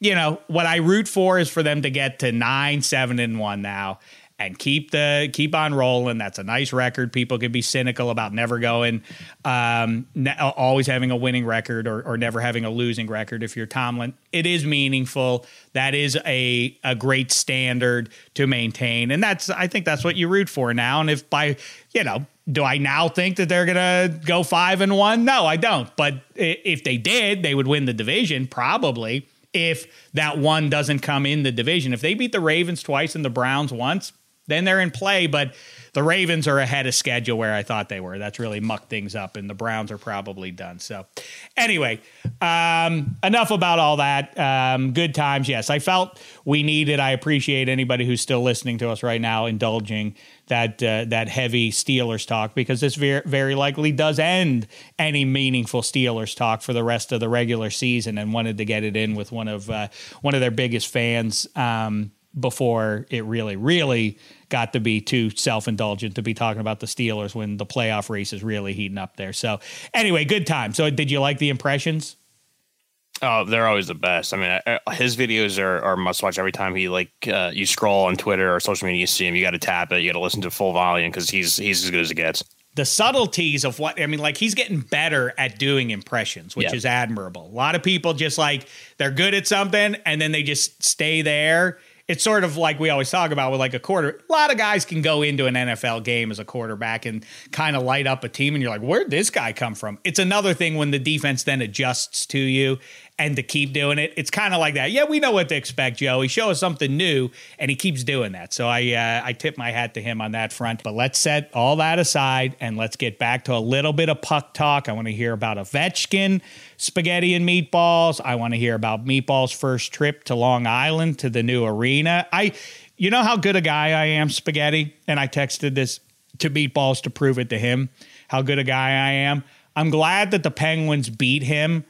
you know, what I root for is for them to get to nine, seven, and one now and keep the keep on rolling. That's a nice record. People can be cynical about never going, um, ne- always having a winning record or, or never having a losing record. If you're Tomlin, it is meaningful. That is a a great standard to maintain, and that's I think that's what you root for now. And if by you know do I now think that they're gonna go five and one? No, I don't. But if they did, they would win the division probably. If that one doesn't come in the division, if they beat the Ravens twice and the Browns once, then they're in play, but the Ravens are ahead of schedule where I thought they were. That's really mucked things up, and the Browns are probably done. So, anyway, um, enough about all that. Um, good times, yes. I felt we needed. I appreciate anybody who's still listening to us right now, indulging that uh, that heavy Steelers talk because this very very likely does end any meaningful Steelers talk for the rest of the regular season, and wanted to get it in with one of uh, one of their biggest fans. Um, before it really, really got to be too self indulgent to be talking about the Steelers when the playoff race is really heating up there. So, anyway, good time. So, did you like the impressions? Oh, they're always the best. I mean, his videos are, are must watch every time he like uh, you scroll on Twitter or social media. You see him, you got to tap it. You got to listen to full volume because he's he's as good as it gets. The subtleties of what I mean, like he's getting better at doing impressions, which is admirable. A lot of people just like they're good at something and then they just stay there it's sort of like we always talk about with like a quarter. A lot of guys can go into an NFL game as a quarterback and kind of light up a team, and you're like, where'd this guy come from? It's another thing when the defense then adjusts to you and to keep doing it. It's kind of like that. Yeah, we know what to expect, Joey. Show us something new, and he keeps doing that. So I uh, I tip my hat to him on that front. But let's set all that aside and let's get back to a little bit of puck talk. I want to hear about Ovechkin, spaghetti and meatballs. I want to hear about Meatball's first trip to Long Island to the new arena. I, you know how good a guy I am, spaghetti, and I texted this to Meatballs to prove it to him how good a guy I am. I'm glad that the Penguins beat him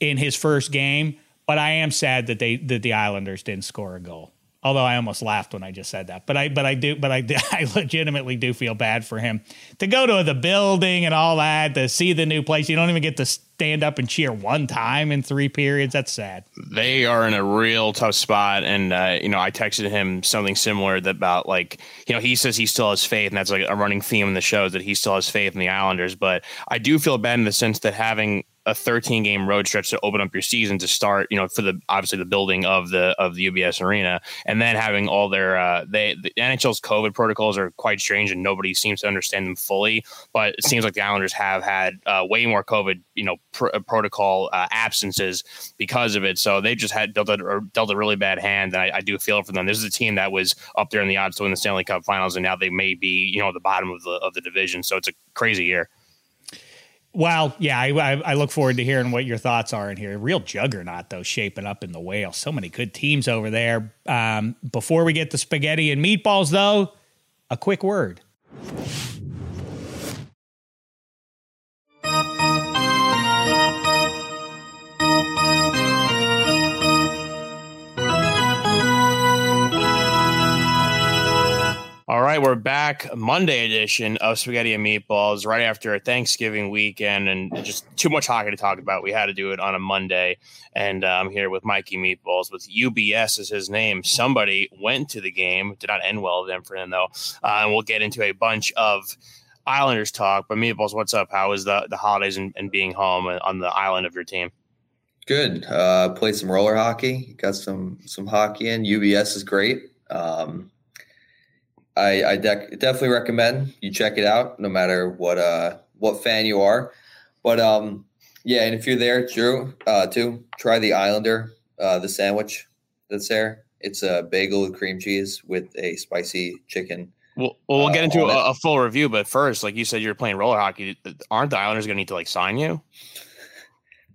in his first game, but I am sad that they that the Islanders didn't score a goal. Although I almost laughed when I just said that, but I but I do but I I legitimately do feel bad for him to go to the building and all that to see the new place. You don't even get to stand up and cheer one time in three periods. That's sad. They are in a real tough spot, and uh, you know I texted him something similar about like you know he says he still has faith, and that's like a running theme in the show that he still has faith in the Islanders. But I do feel bad in the sense that having a 13 game road stretch to open up your season to start, you know, for the obviously the building of the of the UBS arena, and then having all their uh, they the NHL's COVID protocols are quite strange, and nobody seems to understand them fully. But it seems like the Islanders have had uh, way more COVID, you know, pr- uh, protocol uh, absences because of it. So they just had dealt a, dealt a really bad hand, and I, I, do feel for them. This is a team that was up there in the odds to win the Stanley Cup Finals, and now they may be, you know, the bottom of the of the division. So it's a crazy year. Well, yeah, I, I, look forward to hearing what your thoughts are in here. Real juggernaut, though, shaping up in the whale. So many good teams over there. Um, before we get to spaghetti and meatballs, though, a quick word. All right, we're back. Monday edition of Spaghetti and Meatballs, right after Thanksgiving weekend, and just too much hockey to talk about. We had to do it on a Monday, and uh, I'm here with Mikey Meatballs with UBS as his name. Somebody went to the game, did not end well then for him though, uh, and we'll get into a bunch of Islanders talk. But Meatballs, what's up? How was the the holidays and, and being home on the island of your team? Good. Uh, played some roller hockey. Got some some hockey in. UBS is great. Um, I, I definitely recommend you check it out, no matter what uh what fan you are. But um, yeah, and if you're there, Drew, uh, too, try the Islander, uh, the sandwich that's there. It's a bagel with cream cheese with a spicy chicken. Well, well we'll get uh, into a, a, full review, but first, like you said, you're playing roller hockey. Aren't the Islanders going to need to like sign you?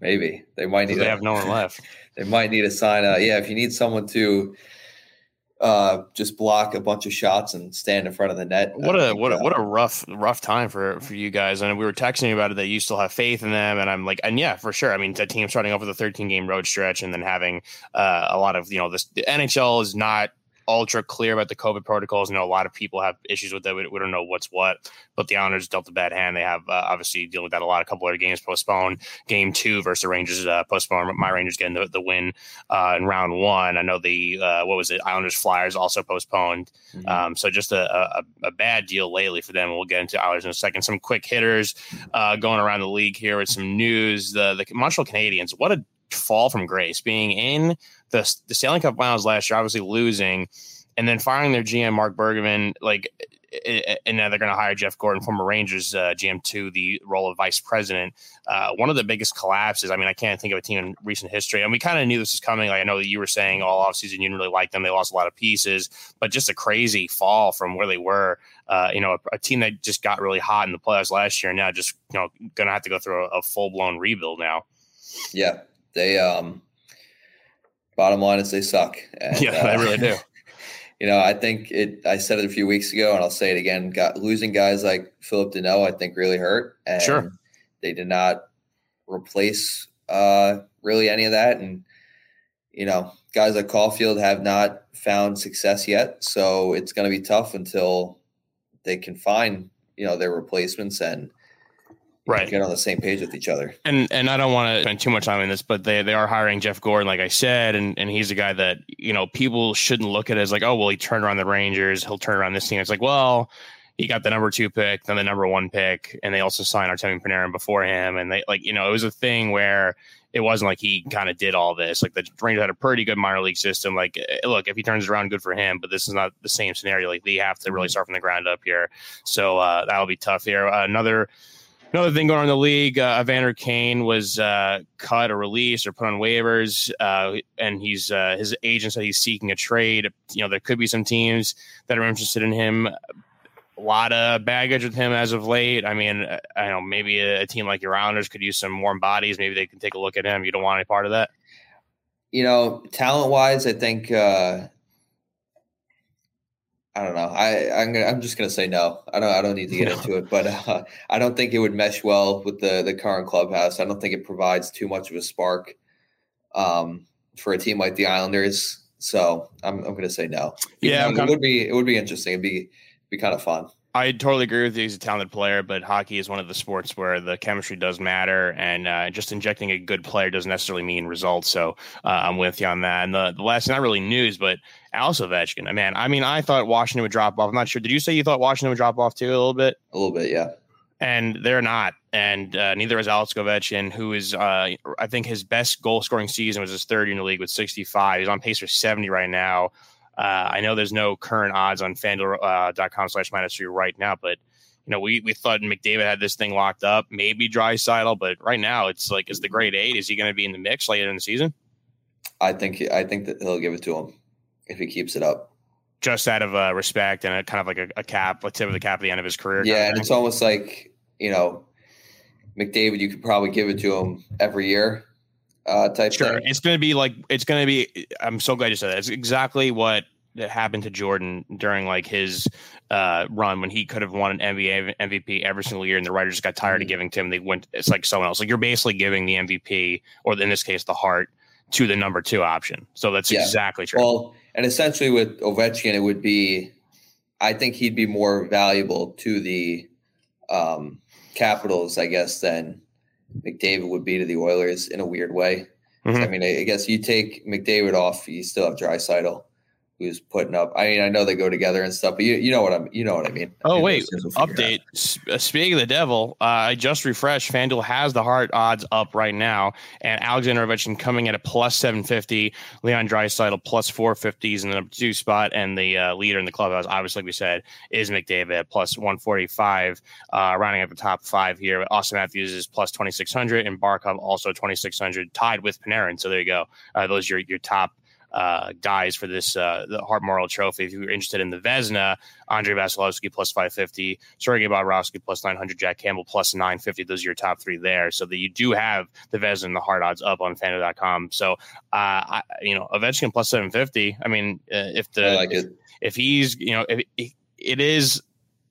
Maybe they might need. They have no one left. they might need a sign. Uh, yeah, if you need someone to uh, just block a bunch of shots and stand in front of the net. What a what a, what a rough rough time for for you guys. And we were texting about it that you still have faith in them. And I'm like, and yeah, for sure. I mean, the team starting off with the 13 game road stretch and then having uh, a lot of you know this the NHL is not ultra clear about the COVID protocols. You know, a lot of people have issues with it. We, we don't know what's what, but the Islanders dealt a bad hand. They have uh, obviously dealing with that a lot. A couple of games postponed. Game two versus the Rangers uh, postponed. My Rangers getting the, the win uh, in round one. I know the uh, what was it? Islanders Flyers also postponed. Mm-hmm. Um, so just a, a, a, bad deal lately for them. We'll get into Islanders in a second. Some quick hitters uh, going around the league here with some news. The the Montreal Canadiens. What a fall from grace being in the the Stanley Cup Finals last year, obviously losing, and then firing their GM Mark Bergevin, like, and now they're going to hire Jeff Gorton, former Rangers uh, GM, to the role of vice president. Uh, one of the biggest collapses. I mean, I can't think of a team in recent history, and we kind of knew this was coming. Like I know that you were saying all offseason you didn't really like them; they lost a lot of pieces, but just a crazy fall from where they were. Uh, you know, a, a, team that just got really hot in the playoffs last year, and now just you know going to have to go through a, a full blown rebuild now. Yeah, they um bottom line is they suck. And, yeah, uh, they really do. You know, I think it. I said it a few weeks ago, and I'll say it again. Got losing guys like Phillip Danault, I think, really hurt. And sure, they did not replace uh, really any of that, and you know, guys like Caufield have not found success yet. So it's going to be tough until they can find you know their replacements and right get on the same page with each other and and i don't want to spend too much time in this but they they are hiring jeff gorton like i said and and he's a guy that you know people shouldn't look at as like oh well he turned around the rangers he'll turn around this team it's like well he got the number two pick then the number one pick and they also signed artemi panarin before him and they like you know it was a thing where it wasn't like he kind of did all this. Like the Rangers had a pretty good minor league system. Like, eh, look, if he turns around, good for him. But this is not the same scenario. Like, they have to really start from the ground up here. So uh, that'll be tough here. Uh, another Another thing going on in the league, uh, Evander Kane was uh, cut or released or put on waivers, uh, and he's uh, his agent said he's seeking a trade. You know, there could be some teams that are interested in him. A lot of baggage with him as of late. I mean, uh, I know maybe a, a team like your Islanders could use some warm bodies. Maybe they can take a look at him. You don't want any part of that. You know, talent wise, I think uh, I don't know. I I'm gonna, I'm just gonna say no. I don't I don't need to get no. into it, but uh, I don't think it would mesh well with the the current clubhouse. I don't think it provides too much of a spark um, for a team like the Islanders. So I'm I'm gonna say no. Yeah, it would be it would be interesting. It'd be be kind of fun. I totally agree with you. He's a talented player, but hockey is one of the sports where the chemistry does matter, and uh, just injecting a good player doesn't necessarily mean results. So uh, I'm with you on that. And the, the last, not really news, but Alex Ovechkin. Man, I mean, I thought Washington would drop off. I'm not sure. Did you say you thought Washington would drop off too a little bit? A little bit, yeah. And they're not, and uh, neither is Alex Ovechkin, who is, uh, I think, his best goal scoring season was his third in the league with 65. He's on pace for 70 right now. Uh, I know there's no current odds on FanDuel.com uh, slash minus three right now, but you know, we, we thought McDavid had this thing locked up, maybe Draisaitl, but right now it's like, is the Great Eight? Is he going to be in the mix later in the season? I think I think that he'll give it to him if he keeps it up. Just out of uh, respect and a kind of like a, a cap, a tip of the cap at the end of his career. Yeah, and it's almost like you know, McDavid. You could probably give it to him every year uh, type sure. Thing. It's going to be like it's going to be. I'm so glad you said that. It's exactly what that happened to Jordan during like his uh, run when he could have won an NBA MVP every single year, and the writers got tired mm-hmm. of giving to him. They went. It's like someone else. Like you're basically giving the MVP, or in this case, the Hart, to the number two option. So that's yeah. exactly true. Well, and essentially with Ovechkin, it would be I think he'd be more valuable to the um, Capitals, I guess, than McDavid would be to the Oilers in a weird way. Mm-hmm. I mean, I guess you take McDavid off, you still have Draisaitl who's putting up. I mean, I know they go together and stuff, but you, you know what I'm, you know what I mean. Oh I wait, update. Uh, speaking of the devil, uh, I just refreshed. FanDuel has the Hart odds up right now, and Alexander Ovechkin coming at a plus seven fifty. Leon Draisaitl plus four fifties in the number two spot, and the uh, leader in the clubhouse, obviously, like we said, is McDavid at plus one forty five, uh, rounding up the top five here. Auston Matthews is plus twenty six hundred, and Barkov also twenty six hundred, tied with Panarin. So there you go. Uh, those are your your top uh, guys for this uh, the Hart Memorial Trophy. If you're interested in the Vezina, Andrei Vasilevskiy plus 550, Sergei Bobrovsky plus 900, Jack Campbell plus 950. Those are your top three there. So that you do have the Vezina and the Hart odds up on FanDuel.com. So, uh, I, you know, Ovechkin plus 750. I mean, uh, if the like if, if, he's you know if, if it is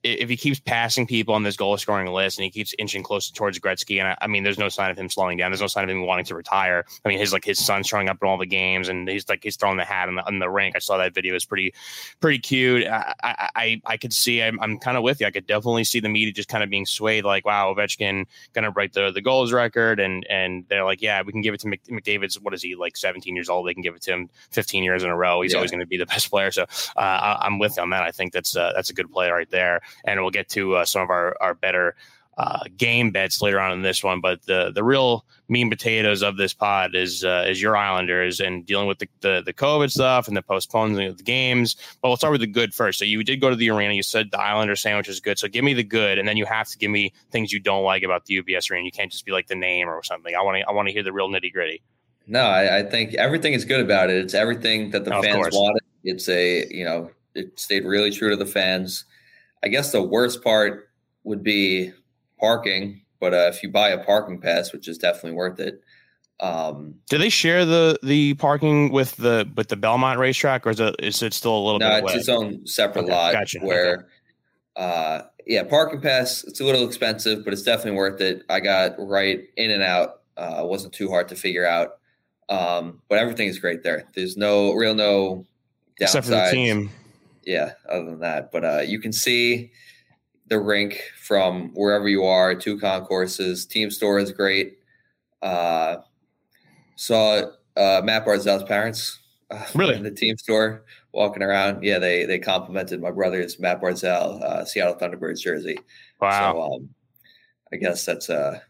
if he keeps passing people on this goal scoring list and he keeps inching closer towards Gretzky, and I, I, mean, there's no sign of him slowing down. There's no sign of him wanting to retire. I mean, his like his son's showing up in all the games, and he's like he's throwing the hat in the, in the rink. I saw that video; it's pretty pretty cute. I I, I, I could see. I'm, I'm kind of with you. I could definitely see the media just kind of being swayed, like, wow, Ovechkin gonna break the the goals record, and and they're like, yeah, we can give it to McDavid's. What is he like? 17 years old. They can give it to him 15 years in a row. He's yeah. always going to be the best player. So uh, I, am with you on that. I think that's uh, that's a good play right there, and we'll get to uh, some of our, our better uh, game bets later on in this one. But the the real mean potatoes of this pod is uh, is your Islanders and dealing with the, the, the COVID stuff and the postponing of the games. But we'll start with the good first. So you did go to the arena. You said the Islander sandwich is good. So give me the good, and then you have to give me things you don't like about the UBS arena. You can't just be like the name or something. I want to I want to hear the real nitty gritty. No, I, I, think everything is good about it. It's everything that the fans wanted. It's a you know it stayed really true to the fans. I guess the worst part would be parking, but uh, if you buy a parking pass, which is definitely worth it. Um, Do they share the the parking with the with the Belmont racetrack, or is it is it still a little? No, bit it's away? its own separate okay, lot. Gotcha. Where, okay. uh, yeah, parking pass. It's a little expensive, but it's definitely worth it. I got right in and out. Uh, it wasn't too hard to figure out. Um, but everything is great there. There's no real no downsides. Except for the team yeah, other than that, but uh, you can see the rink from wherever you are. Two concourses. Team store is great. Uh, saw uh, Matt Barzal's parents. Uh, really, in the team store walking around. Yeah, they they complimented my brother's Matt Barzal uh, Seattle Thunderbirds jersey. Wow. So, um, I guess that's a,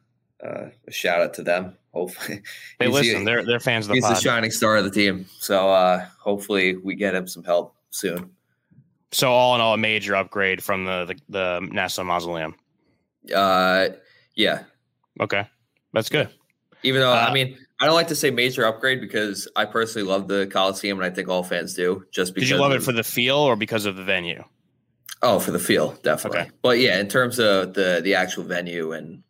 a, shout out to them. Hopefully, they listen. The, they're they're fans of the. He's pod. the shining star of the team. So uh, hopefully, we get him some help soon. So all in all, a major upgrade from the the, the Nassau Mausoleum. Uh, yeah. Okay, that's good. Even though uh, I mean, I don't like to say major upgrade because I personally love the Coliseum, and I think all fans do. Just because did you love it for the feel or because of the venue? Oh, for the feel, definitely. Okay. But yeah, in terms of the the actual venue and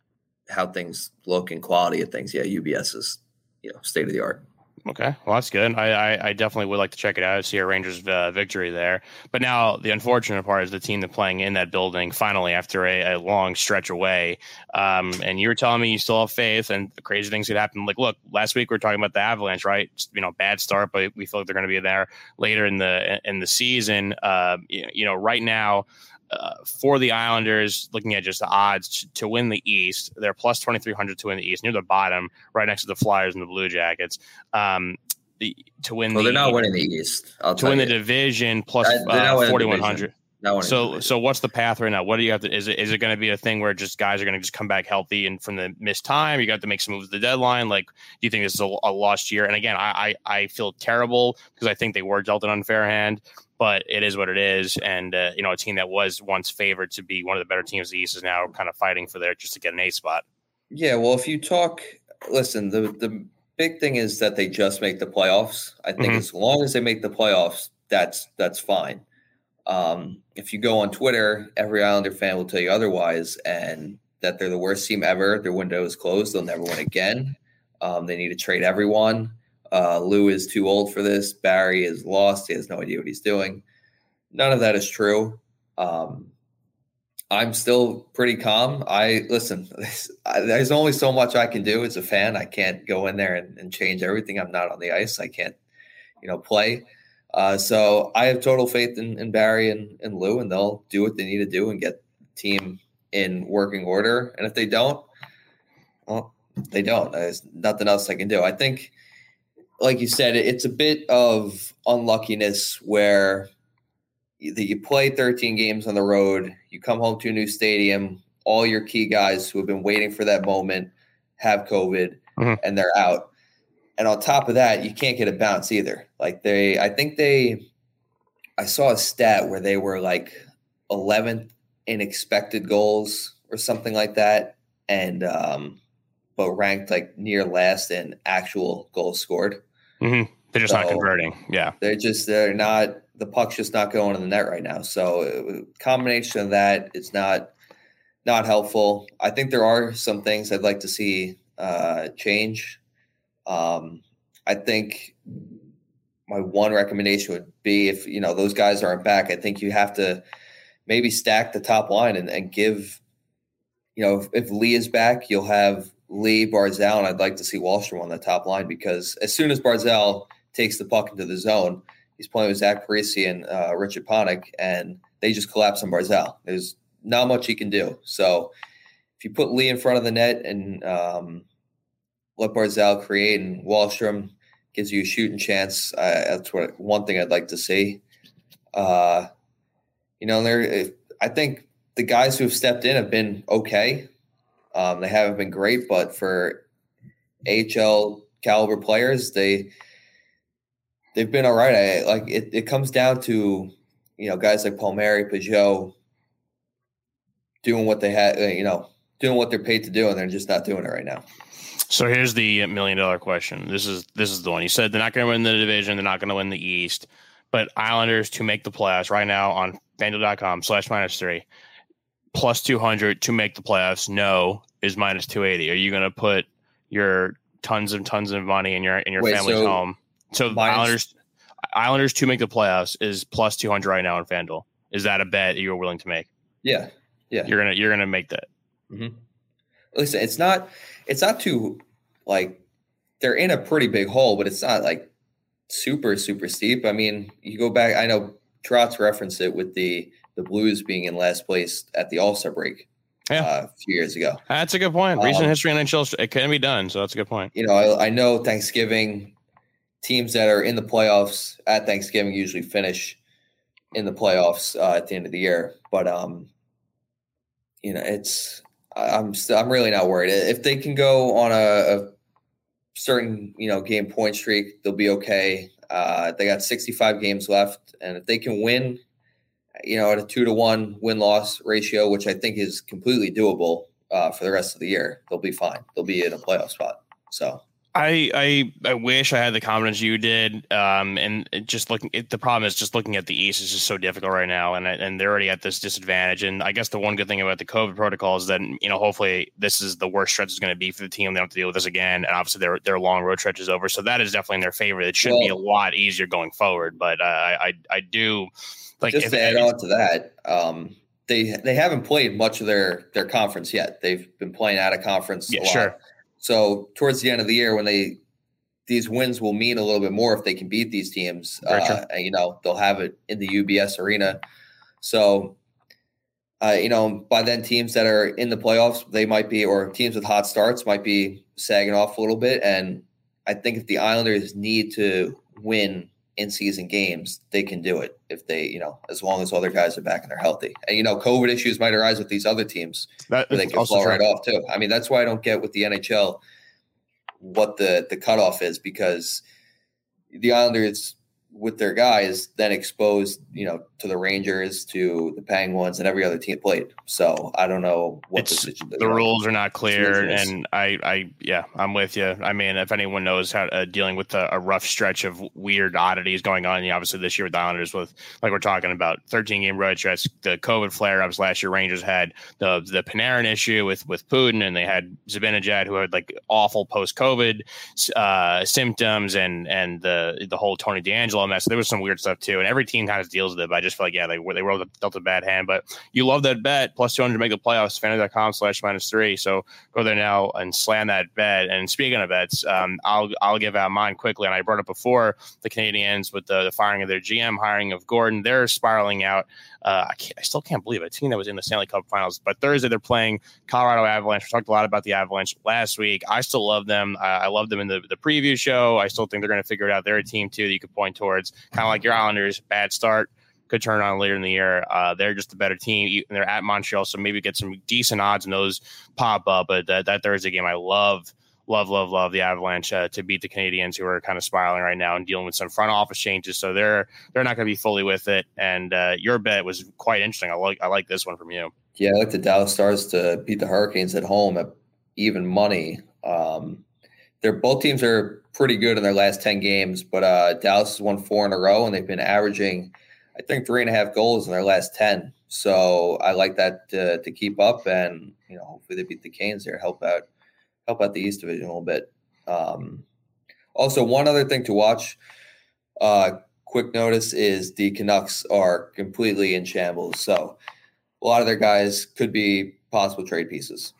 how things look and quality of things, yeah, UBS is you know state of the art. Okay, well that's good. I, I, I definitely would like to check it out. See a Rangers uh, victory there. But now the unfortunate part is the team that playing in that building finally after a, a long stretch away. Um, and you were telling me you still have faith, and crazy things could happen. Like, look, last week we are talking about the Avalanche, right? you know, bad start, but we feel like they're going to be there later in the in the season. Uh, you, you know, right now uh, for the Islanders, looking at just the odds to win the East, they're plus 2,300 to win the East, near the bottom, right next to the Flyers and the Blue Jackets. Um, the, to win well, the, they're not winning the East. I'll to win you. the division plus uh, 4,100. So, so what's the path right now? What do you have to? Is it is it going to be a thing where just guys are going to just come back healthy and from the missed time? You got to make some moves at the deadline. Like, do you think this is a, a lost year? And again, I, I, I feel terrible because I think they were dealt an unfair hand but it is what it is. And uh, you know, a team that was once favored to be one of the better teams the East is now kind of fighting for there just to get an A spot. Yeah, well, if you talk, listen, the the big thing is that they just make the playoffs. I think mm-hmm. as long as they make the playoffs, that's that's fine. Um, if you go on Twitter, every Islander fan will tell you otherwise, and that they're the worst team ever. Their window is closed; they'll never win again. Um, they need to trade everyone. Uh, Lou is too old for this. Barry is lost. He has no idea what he's doing. None of that is true. Um, I'm still pretty calm. I listen. There's only so much I can do as a fan. I can't go in there and, and change everything. I'm not on the ice. I can't, you know, play. Uh, so I have total faith in, in Barry and, and Lou, and they'll do what they need to do and get the team in working order. And if they don't, well, they don't. There's nothing else I can do. I think, like you said, it's a bit of unluckiness where that you play 13 games on the road, you come home to a new stadium, all your key guys who have been waiting for that moment have COVID mm-hmm. and they're out. And on top of that, you can't get a bounce either. Like they, I think they, I saw a stat where they were like 11th in expected goals or something like that. And, um, but ranked like near last in actual goals scored. Mm-hmm. They're just so not converting. Yeah. They're just, they're not, the puck's just not going in the net right now. So combination of that is not, not helpful. I think there are some things I'd like to see uh, change. Um, I think my one recommendation would be if you know those guys aren't back. I think you have to maybe stack the top line and, and give. You know, if, if, Lee is back, you'll have Lee Barzal, and I'd like to see Wahlstrom on the top line because as soon as Barzal takes the puck into the zone, he's playing with Zach Parise and uh, Richard Panik, and they just collapse on Barzal. There's not much he can do. So if you put Lee in front of the net and um, let Barzal create and Wahlstrom gives you a shooting chance, uh, that's what one thing I'd like to see. Uh, you know, there. I think the guys who have stepped in have been okay. Um, they haven't been great, but for HL caliber players, they they've been all right. I like it. It comes down to you know guys like Palmieri, Pageau, doing what they had, uh, you know, doing what they're paid to do, and they're just not doing it right now. So here's the million dollar question. This is this is the one. You said they're not going to win the division. They're not going to win the East. But Islanders to make the playoffs right now on FanDuel.com slash minus three, plus 200 to make the playoffs. No is minus 280. Are you going to put your tons and tons of money in your in your Wait, family's so home? So minus- Islanders Islanders to make the playoffs is plus 200 right now on FanDuel. Is that a bet you're willing to make? Yeah. Yeah, you're gonna you're gonna make that. Mm-hmm. Listen, it's not it's not too like they're in a pretty big hole, but it's not like super super steep. I mean, you go back. I know Trotz referenced it with the the Blues being in last place at the All Star break. Yeah. Uh, a few years ago. That's a good point. Recent um, history in NHL, it can be done. So that's a good point. You know, I, I know Thanksgiving teams that are in the playoffs at Thanksgiving usually finish in the playoffs uh, at the end of the year. But um, you know, it's I'm st- I'm really not worried. If they can go on a, a certain you know game point streak, they'll be okay. Uh, they got 65 games left, and if they can win, you know, at a two to one win loss ratio, which I think is completely doable uh, for the rest of the year, they'll be fine. They'll be in a playoff spot. So I, I I wish I had the confidence you did. Um, and just looking, it, the problem is just looking at the East is just so difficult right now, and and they're already at this disadvantage. And I guess the one good thing about the COVID protocol is that you know hopefully this is the worst stretch is going to be for the team. They don't have to deal with this again, and obviously their their long road stretch is over, so that is definitely in their favor. It should well, be a lot easier going forward. But uh, I, I I do like just to add on to that. Um, they they haven't played much of their their conference yet. They've been playing out of conference. Yeah, sure. So towards the end of the year, when they these wins will mean a little bit more if they can beat these teams. Uh, and, you know, they'll have it in the UBS arena. So, uh, you know, by then teams that are in the playoffs, they might be, or teams with hot starts might be sagging off a little bit. And I think if the Islanders need to win in season games, they can do it if they, you know, as long as other guys are back and they're healthy. And you know, COVID issues might arise with these other teams. That they can fall true. right off too. I mean, that's why I don't get with the NHL what the the cutoff is because the Islanders with their guys then exposed, you know, to the Rangers, to the Penguins, and every other team played. So I don't know what the, the rules are not clear, and I, I, yeah, I'm with you. I mean, if anyone knows how uh, dealing with a, a, rough stretch of weird oddities going on, obviously this year with the Islanders, with like we're talking about 13 game road stretch, the COVID flare ups last year, Rangers had the the Panarin issue with with Putin, and they had Zibanejad who had like awful post COVID uh, symptoms, and and the the whole Tony DeAngelo a mess. There was some weird stuff too, and every team kind of deals with it. But I just feel like yeah, they they were dealt a bad hand. But you love that bet plus two hundred to make the playoffs. FanDuel.com slash minus three. So go there now and slam that bet. And speaking of bets, um, I'll I'll give out mine quickly. And I brought up before the Canadiens with the, the firing of their GM, hiring of Gorton. They're spiraling out. Uh, I, I, still can't believe. A team that was in the Stanley Cup Finals, but Thursday they're playing Colorado Avalanche. We talked a lot about the Avalanche last week. I still love them. I, I love them in the, the preview show. I still think they're going to figure it out. They're a team too that you could point towards, kind of like your Islanders. Bad start, could turn on later in the year. Uh, they're just a better team. And they're at Montreal, so maybe get some decent odds and those pop up. But that, that Thursday game, I love love, love, love the Avalanche uh, to beat the Canadiens, who are kind of spiraling right now and dealing with some front office changes. So they're they're not going to be fully with it. And uh, your bet was quite interesting. I like I like this one from you. Yeah, I like the Dallas Stars to beat the Hurricanes at home at even money. Um, they're both teams are pretty good in their last ten games, but uh, Dallas has won four in a row, and they've been averaging, I think, three and a half goals in their last ten. So I like that to, to keep up, and you know, hopefully they beat the Canes there, help out help out the East Division a little bit. Um, also, one other thing to watch. Uh, quick notice is the Canucks are completely in shambles. So a lot of their guys could be possible trade pieces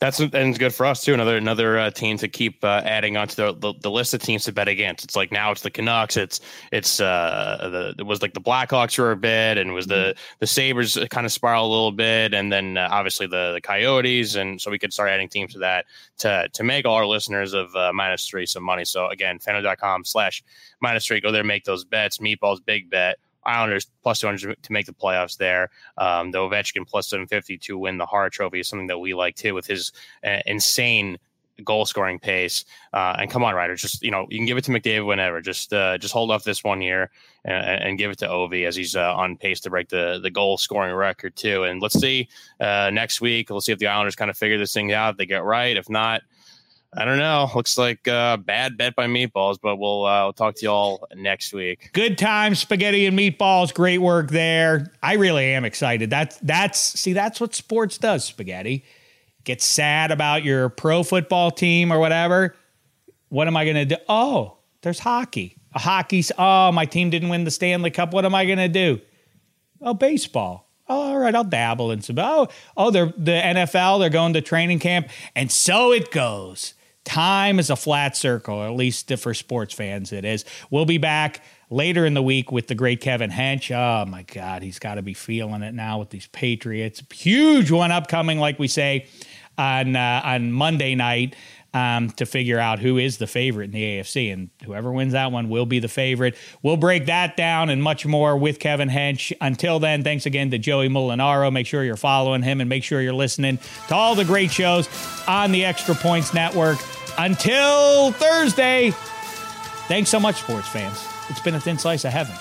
that's and it's good for us too. Another another uh, team to keep uh, adding onto the, the, the list of teams to bet against. It's like now it's the Canucks. It's it's uh the it was like the Blackhawks for a bit, and was the mm-hmm. the Sabres kind of spiral a little bit, and then uh, obviously the the Coyotes, and so we could start adding teams to that to to make all our listeners of uh, minus three some money. So again, FanDuel.com slash minus three. Go there, make those bets. Meatballs big bet. Islanders plus 200 to make the playoffs there. Um, the Ovechkin plus 750 to win the Hart Trophy is something that we like too with his uh, insane goal scoring pace. Uh, and come on, Ryder, just you know you can give it to McDavid whenever. Just uh, just hold off this one year and, and give it to Ovi as he's uh, on pace to break the the goal scoring record too. And let's see uh, next week. We'll see if the Islanders kind of figure this thing out. If they get right. If not. I don't know. Looks like a uh, bad bet by Meatballs, but we'll, uh, talk to you all next week. Good time, spaghetti and meatballs. Great work there. I really am excited. That's that's see that's what sports does. Spaghetti get sad about your pro football team or whatever. What am I going to do? Oh, there's hockey. A hockey's. Oh, my team didn't win the Stanley Cup. What am I going to do? Oh, baseball. Oh, all right, I'll dabble in some. Oh, oh, they're the NFL. They're going to training camp, and so it goes. Time is a flat circle, at least for sports fans, it is. We'll be back later in the week with the great Kevin Hench. Oh my God, he's got to be feeling it now with these Patriots. Huge one upcoming, like we say on uh, on Monday night. Um, to figure out who is the favorite in the AFC. And whoever wins that one will be the favorite. We'll break that down and much more with Kevin Hench. Until then, thanks again to Joey Molinaro. Make sure you're following him and make sure you're listening to all the great shows on the Extra Points Network. Until Thursday, thanks so much, sports fans. It's been a thin slice of heaven.